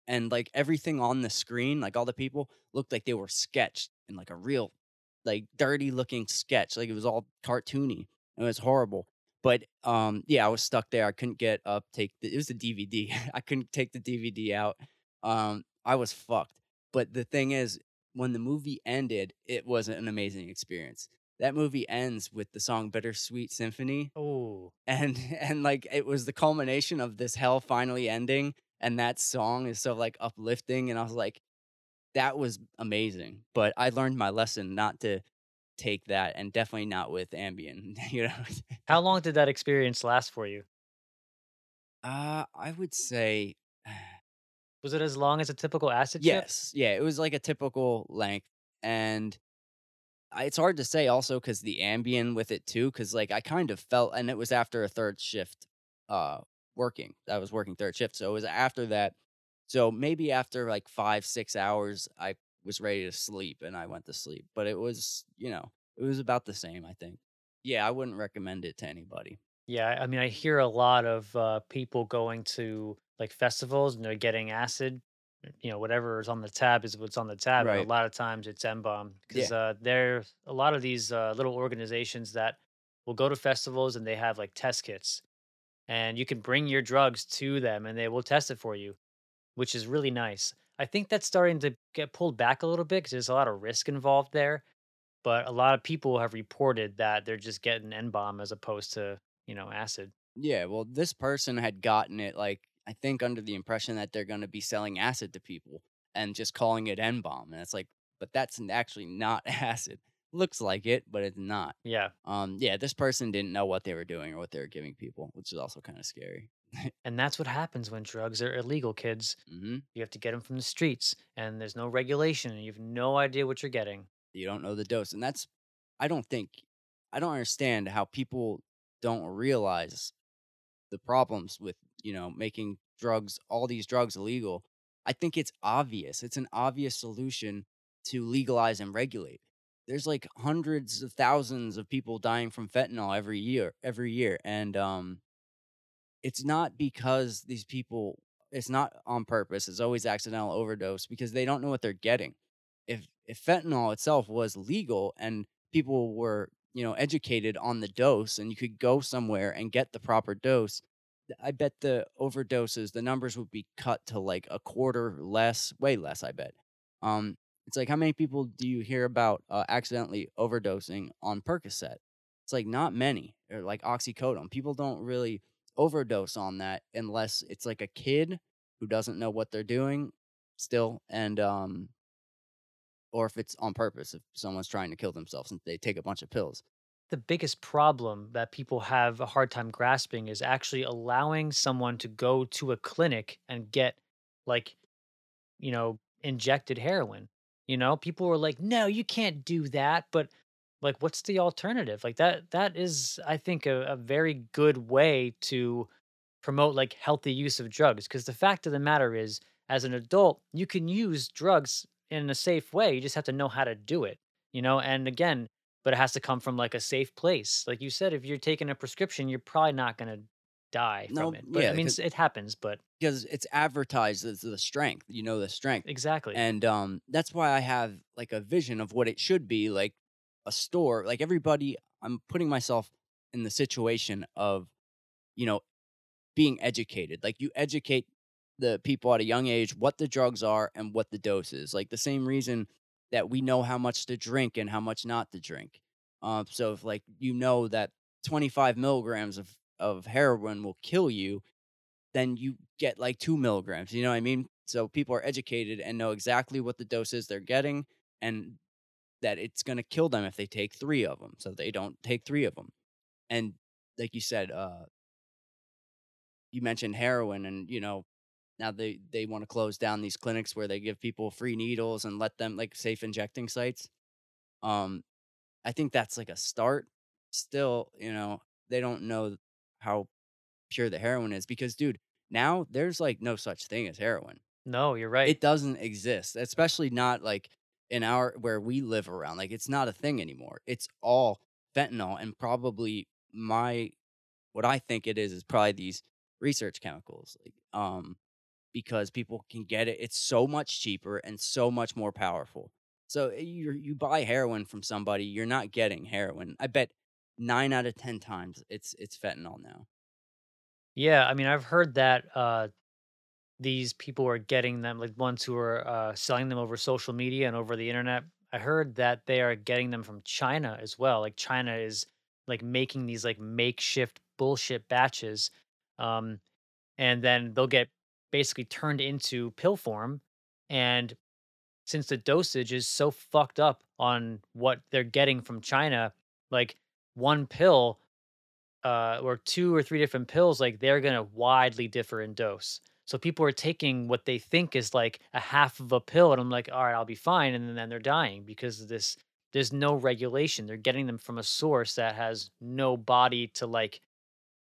And like everything on the screen, like all the people looked like they were sketched in like a real, like dirty looking sketch. Like it was all cartoony. It was horrible. But um, yeah, I was stuck there. I couldn't get up. Take the, it was a DVD. [LAUGHS] I couldn't take the DVD out. Um, I was fucked. But the thing is, when the movie ended, it was an amazing experience. That movie ends with the song "Bittersweet Symphony," Oh, and [LAUGHS] and like it was the culmination of this hell finally ending and that song is so like uplifting and i was like that was amazing but i learned my lesson not to take that and definitely not with ambien [LAUGHS] you know how long did that experience last for you? uh i would say [SIGHS] Was it as long as a typical acid trip? yes yeah it was like a typical length and it's hard to say also because the ambien with it too because like i kind of felt and it was after a third shift uh working i was working third shift so it was after that so maybe after like five six hours i was ready to sleep and i went to sleep but it was you know it was about the same i think yeah i wouldn't recommend it to anybody Yeah, I mean, I hear a lot of uh, people going to like festivals and they're getting acid. You know, whatever is on the tab is what's on the tab, and a lot of times it's yeah because uh, there's a lot of these uh, little organizations that will go to festivals and they have like test kits, and you can bring your drugs to them and they will test it for you, which is really nice. I think that's starting to get pulled back a little bit because there's a lot of risk involved there. But a lot of people have reported that they're just getting N-bomb as opposed to you know acid. Yeah, well, this person had gotten it like I think under the impression that they're going to be selling acid to people and just calling it N bomb, and it's like, but that's actually not [LAUGHS] acid. Looks like it, but it's not. Yeah. Um, yeah, this person didn't know what they were doing or what they were giving people, which is also kind of scary. And that's what happens when drugs are illegal, kids. hmm You have to get them from the streets, and there's no regulation, and you have no idea what you're getting. You don't know the dose, and that's I don't think I don't understand how people don't realize the problems with you know making drugs all these drugs illegal i think it's obvious it's an obvious solution to legalize and regulate. There's like hundreds of thousands of people dying from fentanyl every year every year and um it's not because these people it's not on purpose it's always accidental overdose because they don't know what they're getting. If if fentanyl itself was legal and people were you know educated on the dose and you could go somewhere and get the proper dose i bet the overdoses the numbers would be cut to like a quarter less way less i bet. Um it's like how many people do you hear about uh, accidentally overdosing on percocet? It's like not many or like oxycodone. People don't really overdose on that unless it's like a kid who doesn't know what they're doing still and um or if it's on purpose if someone's trying to kill themselves and they take a bunch of pills The biggest problem that people have a hard time grasping is actually allowing someone to go to a clinic and get, like, you know, injected heroin. You know, people were like, "No, you can't do that." But like, what's the alternative? Like that that is, I think, a, a very good way to promote like healthy use of drugs. Because the fact of the matter is, as an adult, you can use drugs in a safe way. You just have to know how to do it, you know? And again, but it has to come from like a safe place. Like you said, if you're taking a prescription, you're probably not going to die No, from it. But I yeah, mean, 'cause s- it happens, but because it's advertised as the strength, you know, the strength. exactly. And um that's why I have like a vision of what it should be like a store. Like everybody, I'm putting myself in the situation of, you know, being educated. Like you educate the people at a young age what the drugs are and what the dose is. Like the same reason that we know how much to drink and how much not to drink. Um, so if like you know that 25 milligrams of of heroin will kill you, then you get like two milligrams. You know what I mean? So people are educated and know exactly what the dose is they're getting and that it's going to kill them if they take three of them. So they don't take three of them. And like you said, uh, you mentioned heroin and, you know, now they, they want to close down these clinics where they give people free needles and let them like safe injecting sites. Um, I think that's like a start. Still, you know, they don't know how pure the heroin is because, dude, now there's like no such thing as heroin. no, you're right. It doesn't exist, especially not like in our where we live around. Like it's not a thing anymore. It's all fentanyl and probably my what I think it is is probably these research chemicals. Like um because people can get it. It's so much cheaper and so much more powerful. So you you buy heroin from somebody, you're not getting heroin. I bet 9 out of 10 times it's it's fentanyl now. yeah, I mean, I've heard that uh, these people are getting them, like ones who are uh, selling them over social media and over the internet. I heard that they are getting them from China as well. Like China is like making these like makeshift bullshit batches, um, and then they'll get basically turned into pill form. And since the dosage is so fucked up on what they're getting from China, like one pill uh, or two or three different pills, like they're gonna widely differ in dose. So people are taking what they think is like a half of a pill, and I'm like, all right, I'll be fine, and then they're dying because this. There's no regulation. They're getting them from a source that has no body to like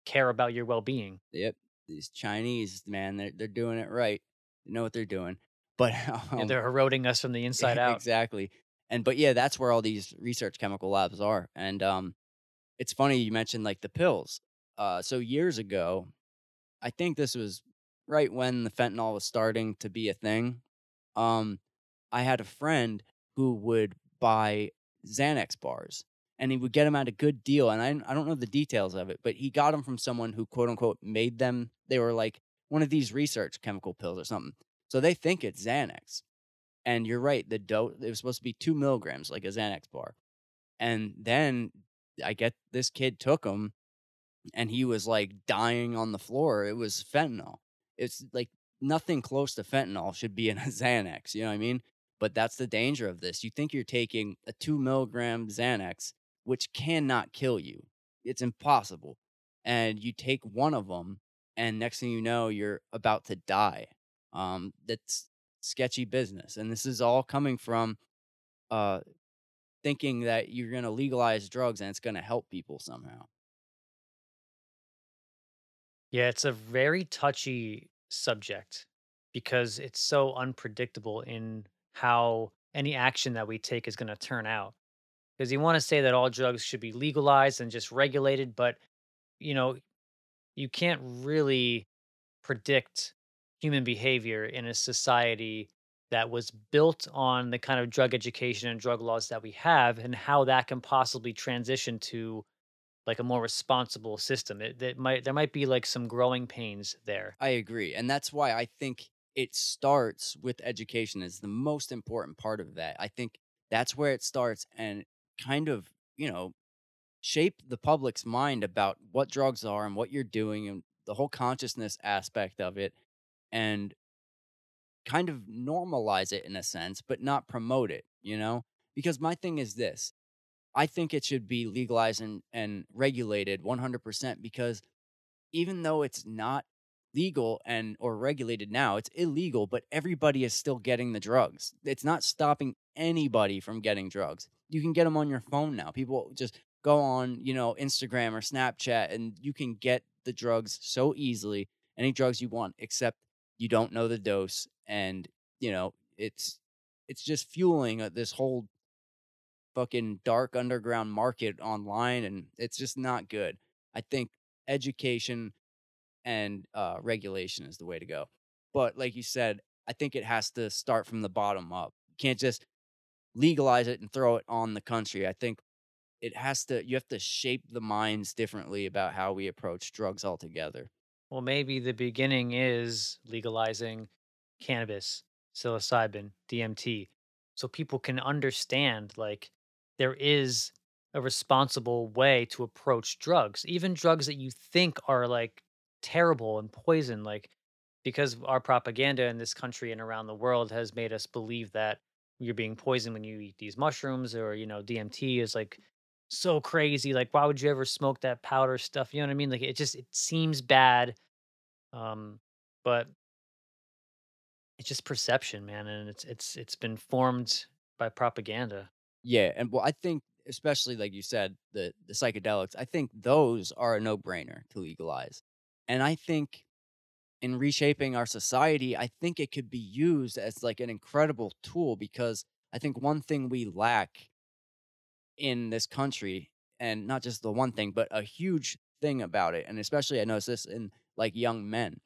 care about your well-being. Yep. These Chinese, man, they're they're doing it right. They know what they're doing. But [LAUGHS] Yeah, um, they're eroding us from the inside [LAUGHS] out. exactly. And but yeah, that's where all these research chemical labs are. And um it's funny you mentioned like the pills. Uh so years ago, I think this was right when the fentanyl was starting to be a thing. Um I had a friend who would buy Xanax bars and he would get them at a good deal and I I don't know the details of it, but he got them from someone who quote unquote made them. They were like one of these research chemical pills or something. So they think it's Xanax. And you're right, the dose it was supposed to be two milligrams, like a Xanax bar. And then I get this kid took them and he was like dying on the floor. It was fentanyl. It's like nothing close to fentanyl should be in a [LAUGHS] Xanax, you know what I mean? But that's the danger of this. You think you're taking a two milligram Xanax, which cannot kill you. It's impossible. And you take one of them, and next thing you know, you're about to die. Um, that's sketchy business. And this is all coming from uh thinking that you're gonna legalize drugs and it's gonna help people somehow. Yeah, it's a very touchy subject because it's so unpredictable in how any action that we take is going to turn out. Because you want to say that all drugs should be legalized and just regulated, but you know, you can't really predict human behavior in a society that was built on the kind of drug education and drug laws that we have and how that can possibly transition to like a more responsible system. It, that might there might be like some growing pains there. I agree. And that's why I think it starts with education is the most important part of that. I think that's where it starts and kind of, you know, shape the public's mind about what drugs are and what you're doing and the whole consciousness aspect of it and kind of normalize it in a sense, but not promote it, you know? Because my thing is this I think it should be legalized and, and regulated 100% because even though it's not legal and or regulated now, it's illegal, but everybody is still getting the drugs. It's not stopping anybody from getting drugs. You can get them on your phone now. People just go on, you know, Instagram or Snapchat and you can get the drugs so easily, any drugs you want, except you don't know the dose and, you know, it's it's just fueling uh, this whole fucking dark underground market online, and it's just not good. I think education and uh, regulation is the way to go. But like you said, I think it has to start from the bottom up. You can't just legalize it and throw it on the country. I think it has to you have to shape the minds differently about how we approach drugs altogether. Well, maybe the beginning is legalizing cannabis, psilocybin, DMT, so people can understand like there is a responsible way to approach drugs, even drugs that you think are like terrible and poison, like because our propaganda in this country and around the world has made us believe that you're being poisoned when you eat these mushrooms or you know DMT is like so crazy like why would you ever smoke that powder stuff you know what I mean like it just it seems bad um but it's just perception man and it's it's it's been formed by propaganda Yeah, and well, I think especially like you said, the the psychedelics, I think those are a no-brainer to legalize. And I think in reshaping our society, I think it could be used as like an incredible tool because I think one thing we lack in this country, and not just the one thing, but a huge thing about it, and especially I notice this in like young men.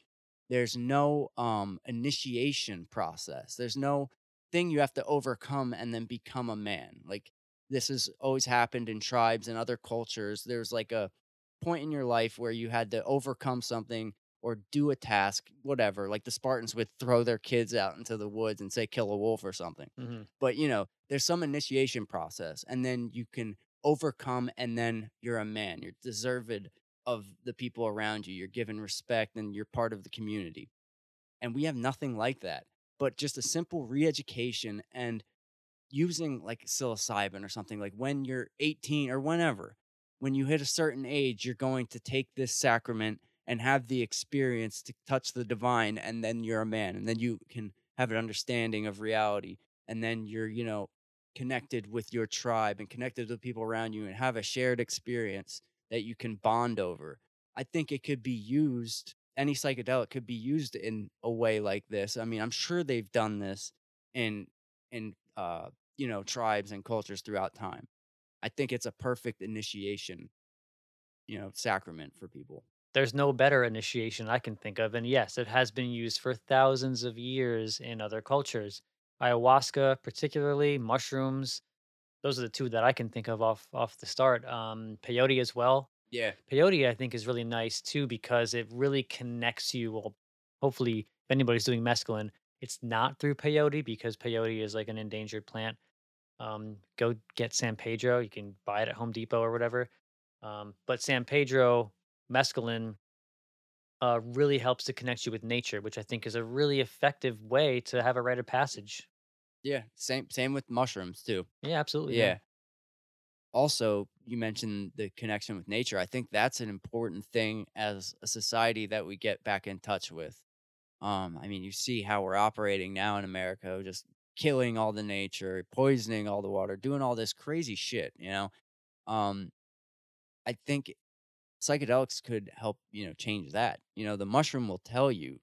There's no um initiation process. There's no thing you have to overcome and then become a man. Like this has always happened in tribes and other cultures. There's like a point in your life where you had to overcome something or do a task, whatever. Like the Spartans would throw their kids out into the woods and say kill a wolf or something. Hmm but you know there's some initiation process and then you can overcome and then you're a man. You're deserved of the people around you. You're given respect and you're part of the community. And we have nothing like that. But just a simple re-education and using like psilocybin or something like when you're 18 or whenever when you hit a certain age you're going to take this sacrament and have the experience to touch the divine and then you're a man and then you can have an understanding of reality and then you're you know connected with your tribe and connected to the people around you and have a shared experience that you can bond over. I think it could be used any psychedelic could be used in a way like this. I mean i'm sure they've done this in in uh you know tribes and cultures throughout time. I think it's a perfect initiation you know sacrament for people there's no better initiation I can think of. And yes, it has been used for thousands of years in other cultures. Ayahuasca, particularly, mushrooms. Those are the two that I can think of off off the start. Um, peyote as well. yeah Peyote, I think, is really nice too because it really connects you. Well, hopefully, if anybody's doing mescaline, it's not through peyote because peyote is like an endangered plant. Um, go get San Pedro. You can buy it at Home Depot or whatever. Um, but San Pedro mescaline uh, really helps to connect you with nature, which I think is a really effective way to have a rite of passage. yeah same same with mushrooms too Yeah, absolutely. Yeah. yeah also you mentioned the connection with nature i think that's an important thing as a society that we get back in touch with um i mean you see how we're operating now in america just killing all the nature poisoning all the water doing all this crazy shit you know um i think psychedelics could help you know change that you know the mushroom will tell you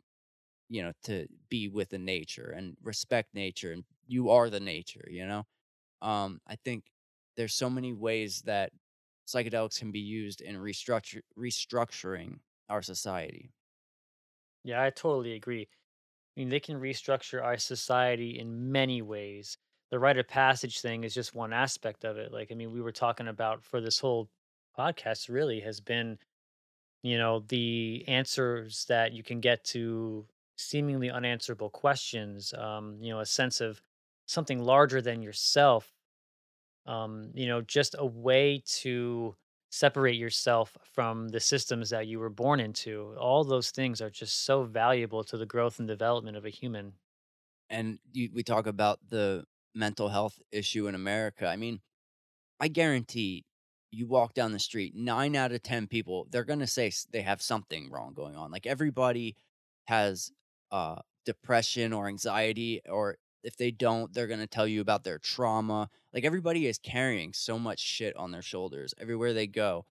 you know to be with the nature and respect nature and you are the nature you know um i think there's so many ways that psychedelics can be used in restructure restructuring our society Yeah, I totally agree. I mean, they can restructure our society in many ways. The rite of passage thing is just one aspect of it. Like, I mean, we were talking about for this whole podcast, really has been, you know, the answers that you can get to seemingly unanswerable questions, um, you know, a sense of something larger than yourself um, you know, just a way to separate yourself from the systems that you were born into. All those things are just so valuable to the growth and development of a human. and you, we talk about the mental health issue in america i mean i guarantee you walk down the street 9 out of 10 people they're going to say they have something wrong going on like everybody has uh depression or anxiety or if they don't they're going to tell you about their trauma like everybody is carrying so much shit on their shoulders everywhere they go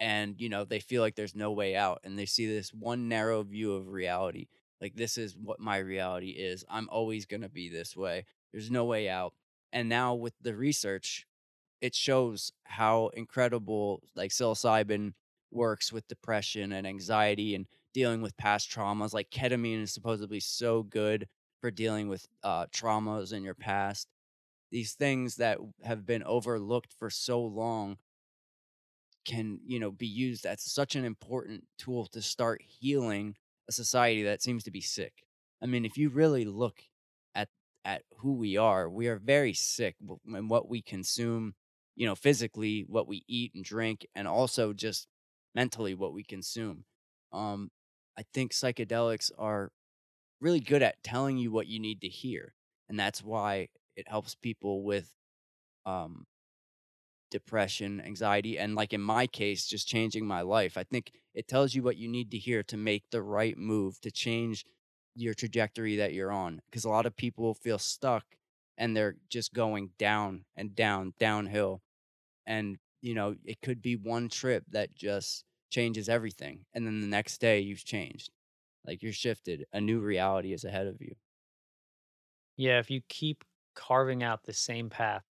and you know they feel like there's no way out and they see this one narrow view of reality like this is what my reality is i'm always going to be this way There's no way out. And now with the research, it shows how incredible like psilocybin works with depression and anxiety and dealing with past traumas. Like ketamine is supposedly so good for dealing with uh, traumas in your past. These things that have been overlooked for so long can, you know, be used as such an important tool to start healing a society that seems to be sick. I mean, if you really look at at who we are, we are very sick and what we consume, you know, physically, what we eat and drink, and also just mentally what we consume. Um, I think psychedelics are really good at telling you what you need to hear, and that's why it helps people with um depression, anxiety, and like in my case, just changing my life. I think it tells you what you need to hear to make the right move to change your trajectory that you're on. Because a lot of people feel stuck and they're just going down and down, downhill. And, you know, it could be one trip that just changes everything. And then the next day you've changed. Like you're shifted. A new reality is ahead of you. Yeah, if you keep carving out the same path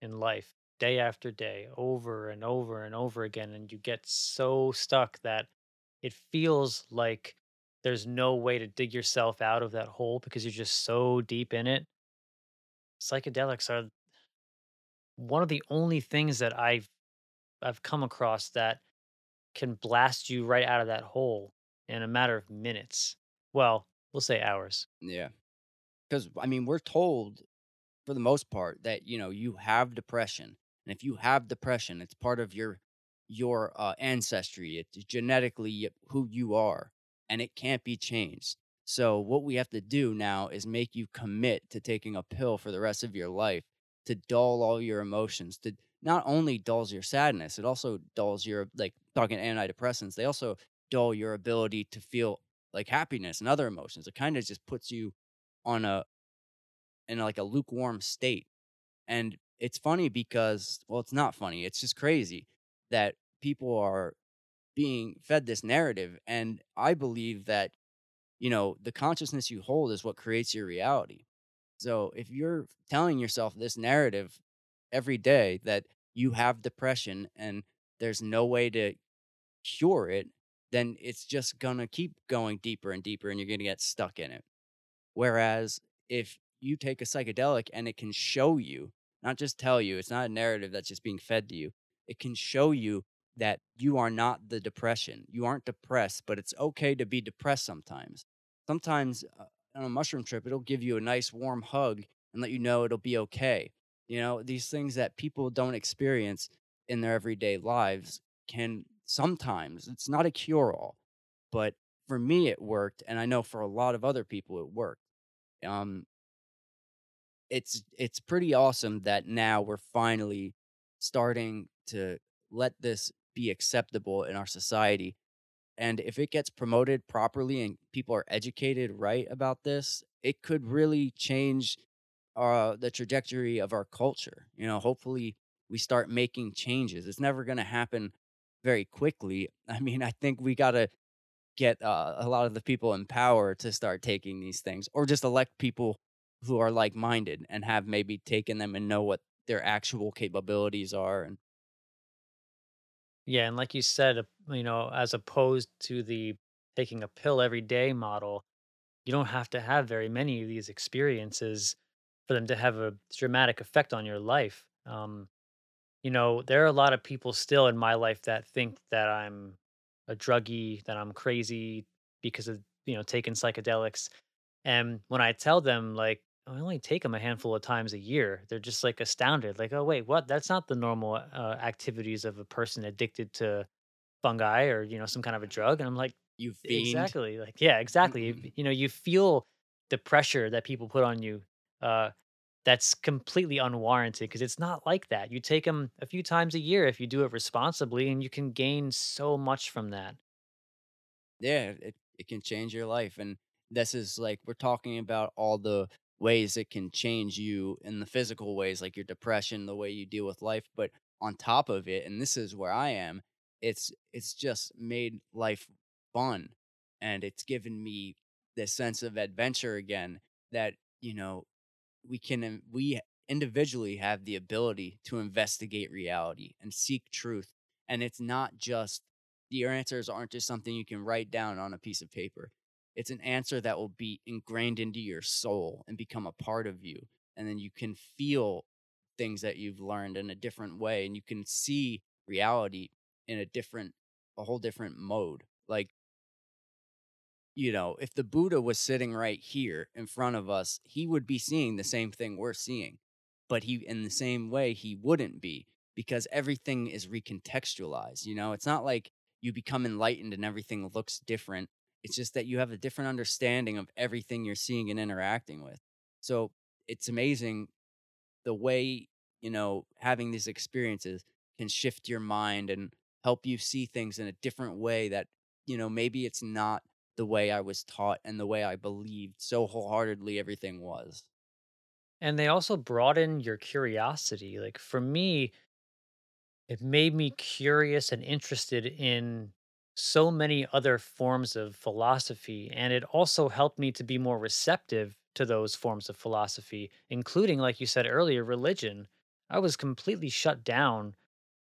in life day after day, over and over and over again, and you get so stuck that it feels like there's no way to dig yourself out of that hole because you're just so deep in it. Psychedelics are one of the only things that I've I've come across that can blast you right out of that hole in a matter of minutes. Well, we'll say hours. Yeah. Because, I mean, we're told for the most part that, you know, you have depression and if you have depression, it's part of your your uh, ancestry. It's genetically who you are, and it can't be changed. So what we have to do now is make you commit to taking a pill for the rest of your life to dull all your emotions. To not only dulls your sadness, it also dulls your like talking antidepressants. They also dull your ability to feel like happiness and other emotions. It kind of just puts you on a in like a lukewarm state. And it's funny because well it's not funny it's just crazy that people are being fed this narrative and i believe that you know the consciousness you hold is what creates your reality so if you're telling yourself this narrative every day that you have depression and there's no way to cure it then it's just gonna keep going deeper and deeper and you're gonna get stuck in it whereas if you take a psychedelic and it can show you not just tell you. It's not a narrative that's just being fed to you. It can show you that you are not the depression. You aren't depressed, but it's okay to be depressed sometimes. Sometimes uh, on a mushroom trip, it'll give you a nice warm hug and let you know it'll be okay. You know, these things that people don't experience in their everyday lives can sometimes, it's not a cure all, but for me, it worked. And I know for a lot of other people, it worked. Um, it's it's pretty awesome that now we're finally starting to let this be acceptable in our society. And if it gets promoted properly and people are educated right about this, it could really change uh, the trajectory of our culture. You know, hopefully we start making changes. It's never going to happen very quickly. [LAUGHS] I mean, I think we got to get uh, a lot of the people in power to start taking these things or just elect people who are like minded and have maybe taken them and know what their actual capabilities are and Yeah, and like you said, you know, as opposed to the taking a pill every day model, you don't have to have very many of these experiences for them to have a dramatic effect on your life. Um, you know, there are a lot of people still in my life that think that I'm a druggie, that I'm crazy because of, you know, taking psychedelics. And when I tell them, like, I only take them a handful of times a year. They're just like astounded, like, "Oh, wait, what? That's not the normal uh, activities of a person addicted to fungi or you know some kind of a drug." And I'm like, you fiend. "Exactly, like, yeah, exactly." You, you know, you feel the pressure that people put on you. Uh, that's completely unwarranted because it's not like that. You take them a few times a year if you do it responsibly, and you can gain so much from that. yeah, it, it can change your life. And this is like we're talking about all the ways it can change you in the physical ways, like your depression, the way you deal with life. But on top of it, and this is where I am, it's it's just made life fun. And it's given me this sense of adventure again that, you know, we can we individually have the ability to investigate reality and seek truth and it's not just your answers aren't just something you can write down on a piece of paper it's an answer that will be ingrained into your soul and become a part of you and then you can feel things that you've learned in a different way and you can see reality in a different a whole different mode like you know, if the Buddha was sitting right here in front of us, he would be seeing the same thing we're seeing. But he, in the same way, he wouldn't be because everything is recontextualized. You know, it's not like you become enlightened and everything looks different. It's just that you have a different understanding of everything you're seeing and interacting with. So it's amazing the way, you know, having these experiences can shift your mind and help you see things in a different way that, you know, maybe it's not the way I was taught and the way I believed so wholeheartedly everything was. And they also broaden your curiosity. Like for me, it made me curious and interested in so many other forms of philosophy. And it also helped me to be more receptive to those forms of philosophy, including, like you said earlier, religion. I was completely shut down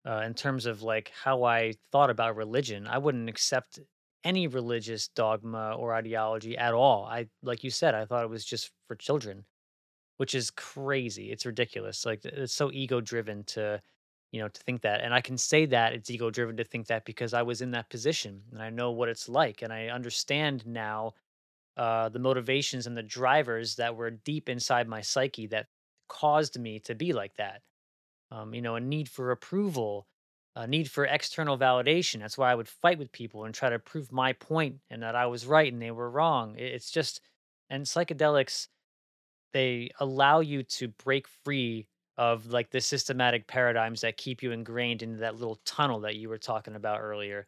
uh, in terms of like how I thought about religion. I wouldn't accept any religious dogma or ideology at all. I, like you said, I thought it was just for children, which is crazy. It's ridiculous. Like it's so ego driven to you know, to think that. And I can say that it's ego driven to think that because I was in that position and I know what it's like. And I understand now uh, the motivations and the drivers that were deep inside my psyche that caused me to be like that. Um, you know, a need for approval, a need for external validation. That's why I would fight with people and try to prove my point and that I was right and they were wrong. It's just, and psychedelics, they allow you to break free of like the systematic paradigms that keep you ingrained into that little tunnel that you were talking about earlier.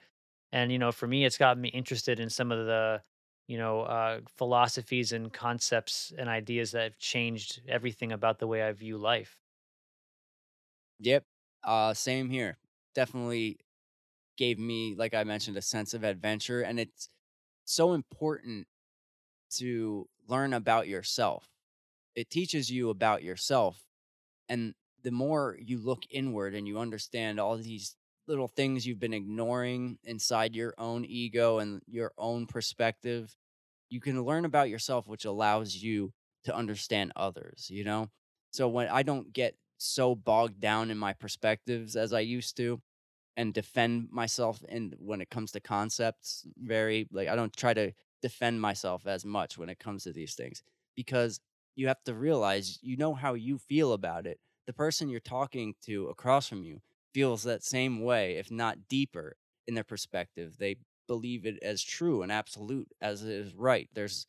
And you know, for me, it's gotten me interested in some of the you know uh, philosophies and concepts and ideas that have changed everything about the way I view life. Yep. Uh same here. Definitely gave me like I mentioned a sense of adventure and it's so important to learn about yourself. It teaches you about yourself and the more you look inward and you understand all these little things you've been ignoring inside your own ego and your own perspective you can learn about yourself, which allows you to understand others, you know? So when I don't get so bogged down in my perspectives as I used to and defend myself in when it comes to concepts, very like I don't try to defend myself as much when it comes to these things because you have to realize you know how you feel about it. The person you're talking to across from you feels that same way, if not deeper in their perspective. They believe it as true and absolute as it is right. There's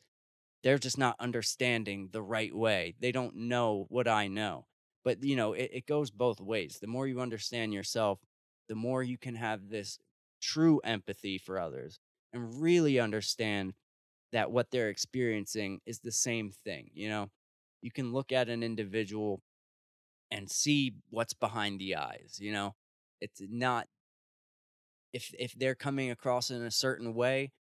they're just not understanding the right way. They don't know what I know. But you know, it, it goes both ways. The more you understand yourself, the more you can have this true empathy for others and really understand that what they're experiencing is the same thing. You know, you can look at an individual and see what's behind the eyes, you know? It's not if if they're coming across in a certain way,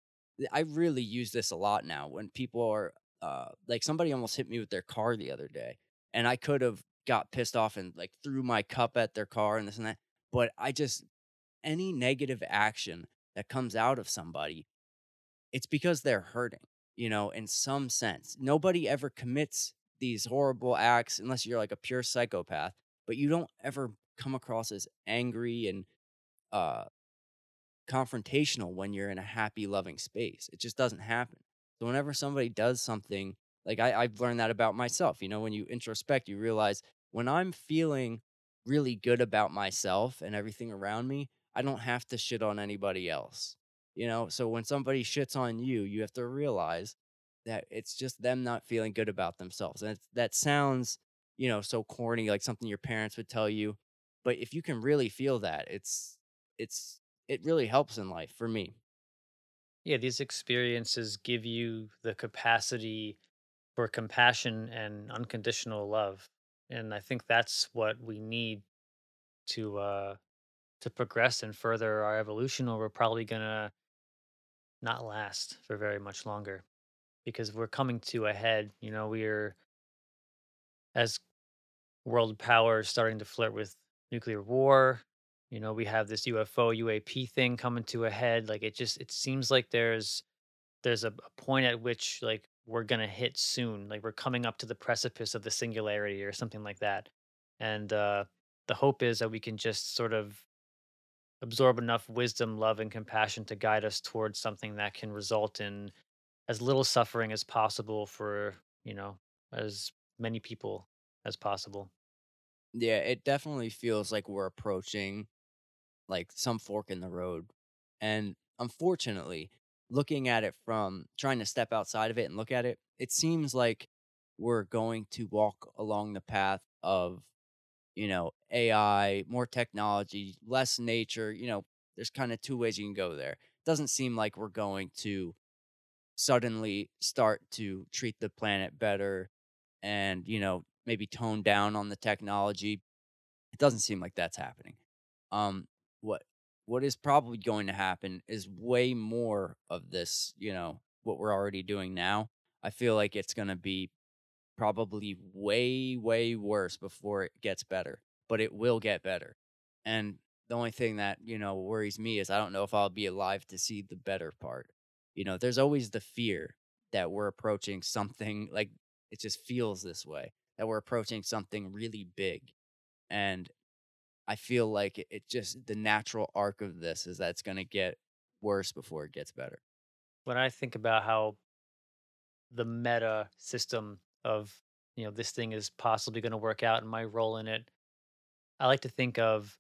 I really use this a lot now when people are uh like somebody almost hit me with their car the other day and I could have got pissed off and like threw my cup at their car and this and that, but I just any negative action that comes out of somebody, it's because they're hurting, you know, in some sense. Nobody ever commits these horrible acts unless you're like a pure psychopath, but you don't ever come across as angry and uh confrontational when you're in a happy, loving space. It just doesn't happen. So whenever somebody does something, like I, I've learned that about myself. You know, when you introspect, you realize when I'm feeling really good about myself and everything around me, I don't have to shit on anybody else. You know, so when somebody shits on you, you have to realize that it's just them not feeling good about themselves. And that sounds, you know, so corny, like something your parents would tell you. But if you can really feel that, it's it's it really helps in life for me. Yeah, these experiences give you the capacity for compassion and unconditional love. And I think that's what we need to uh to progress and further our evolution or we're probably going to not last for very much longer because we're coming to a head, you know, we're as world powers starting to flirt with nuclear war. You know, we have this UFO UAP thing coming to a head. Like it just it seems like there's there's a, a point at which like we're gonna hit soon. Like we're coming up to the precipice of the singularity or something like that. And uh the hope is that we can just sort of absorb enough wisdom, love, and compassion to guide us towards something that can result in as little suffering as possible for, you know, as many people as possible. Yeah, it definitely feels like we're approaching like some fork in the road. And unfortunately, looking at it from trying to step outside of it and look at it, it seems like we're going to walk along the path of, you know, AI, more technology, less nature. You know, there's kind of two ways you can go there. It Doesn't seem like we're going to suddenly start to treat the planet better and, you know, maybe tone down on the technology. It doesn't seem like that's happening. Um, what what is probably going to happen is way more of this, you know, what we're already doing now. I feel like it's going to be probably way way worse before it gets better, but it will get better. And the only thing that, you know, worries me is I don't know if I'll be alive to see the better part. You know, there's always the fear that we're approaching something like it just feels this way that we're approaching something really big. And I feel like it, just the natural arc of this is that it's going to get worse before it gets better. When I think about how the meta system of, you know, this thing is possibly going to work out and my role in it, I like to think of,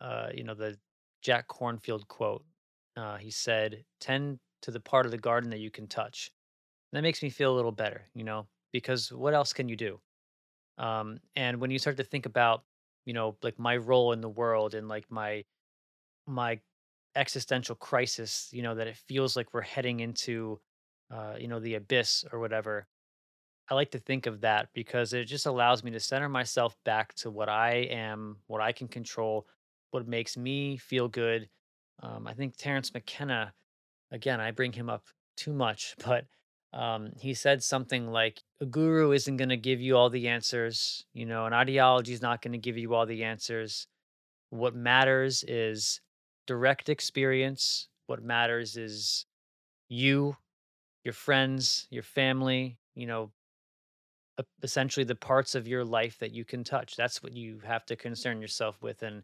uh, you know, the Jack Kornfield quote. Uh, he said, tend to the part of the garden that you can touch. And that makes me feel a little better, you know, because what else can you do? Um, and when you start to think about, you know, like my role in the world and like my my existential crisis, you know, that it feels like we're heading into, uh, you know, the abyss or whatever. I like to think of that because it just allows me to center myself back to what I am, what I can control, what makes me feel good. Um, I think Terence McKenna, again, I bring him up too much, [LAUGHS] but um, he said something like, "A guru isn't going to give you all the answers. You know, an ideology is not going to give you all the answers. What matters is direct experience. What matters is you, your friends, your family. You know, essentially the parts of your life that you can touch. That's what you have to concern yourself with. And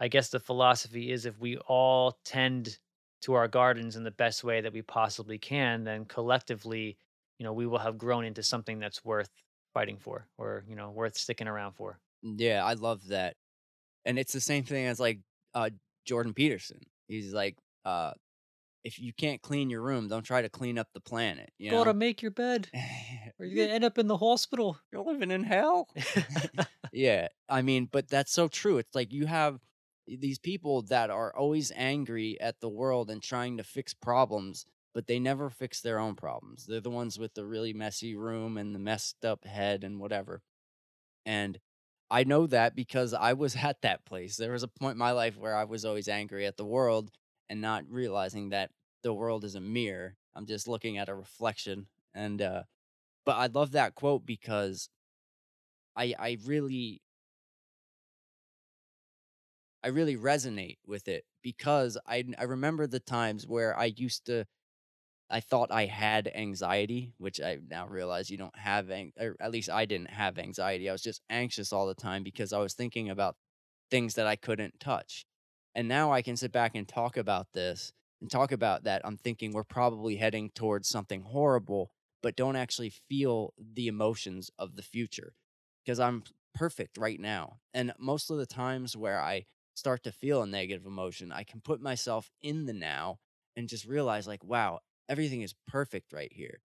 I guess the philosophy is if we all tend to our gardens in the best way that we possibly can, then collectively, you know, we will have grown into something that's worth fighting for or, you know, worth sticking around for. Yeah, I love that. And it's the same thing as like uh Jordan Peterson. He's like uh if you can't clean your room, don't try to clean up the planet, you Gotta know? make your bed [LAUGHS] or you're gonna end up in the hospital. You're living in hell. [LAUGHS] [LAUGHS] Yeah, I mean, but that's so true. It's like you have these people that are always angry at the world and trying to fix problems, but they never fix their own problems. They're the ones with the really messy room and the messed up head and whatever. And I know that because I was at that place. There was a point in my life where I was always angry at the world and not realizing that the world is a mirror. I'm just looking at a reflection. And uh but I love that quote because I I really I really resonate with it because I I remember the times where I used to I thought I had anxiety, which I now realize you don't have ang- or at least I didn't have anxiety. I was just anxious all the time because I was thinking about things that I couldn't touch. And now I can sit back and talk about this and talk about that. I'm thinking we're probably heading towards something horrible, but don't actually feel the emotions of the future because I'm perfect right now. And most of the times where I start to feel a negative emotion, I can put myself in the now and just realize, like, wow, everything is perfect right here.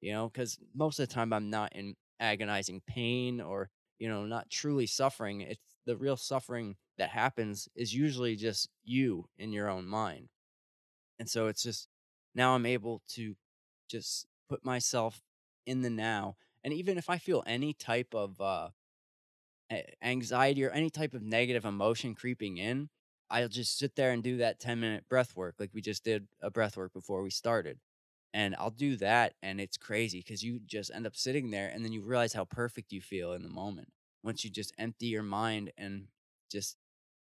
You know, because most of the time I'm not in agonizing pain or, you know, not truly suffering. It's the real suffering that happens is usually just you in your own mind. And so it's just now I'm able to just put myself in the now. And even if I feel any type of uh, anxiety or any type of negative emotion creeping in, I'll just sit there and do that 10 minute breath work like we just did a breath work before we started. And I'll do that, and it's crazy because you just end up sitting there, and then you realize how perfect you feel in the moment once you just empty your mind and just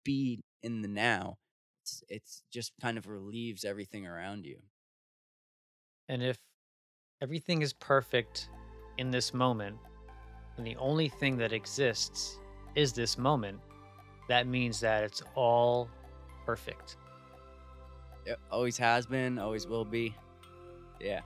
be in the now. It's it's just kind of relieves everything around you. And if everything is perfect in this moment, and the only thing that exists is this moment, that means that it's all perfect. It always has been, always will be. Yeah.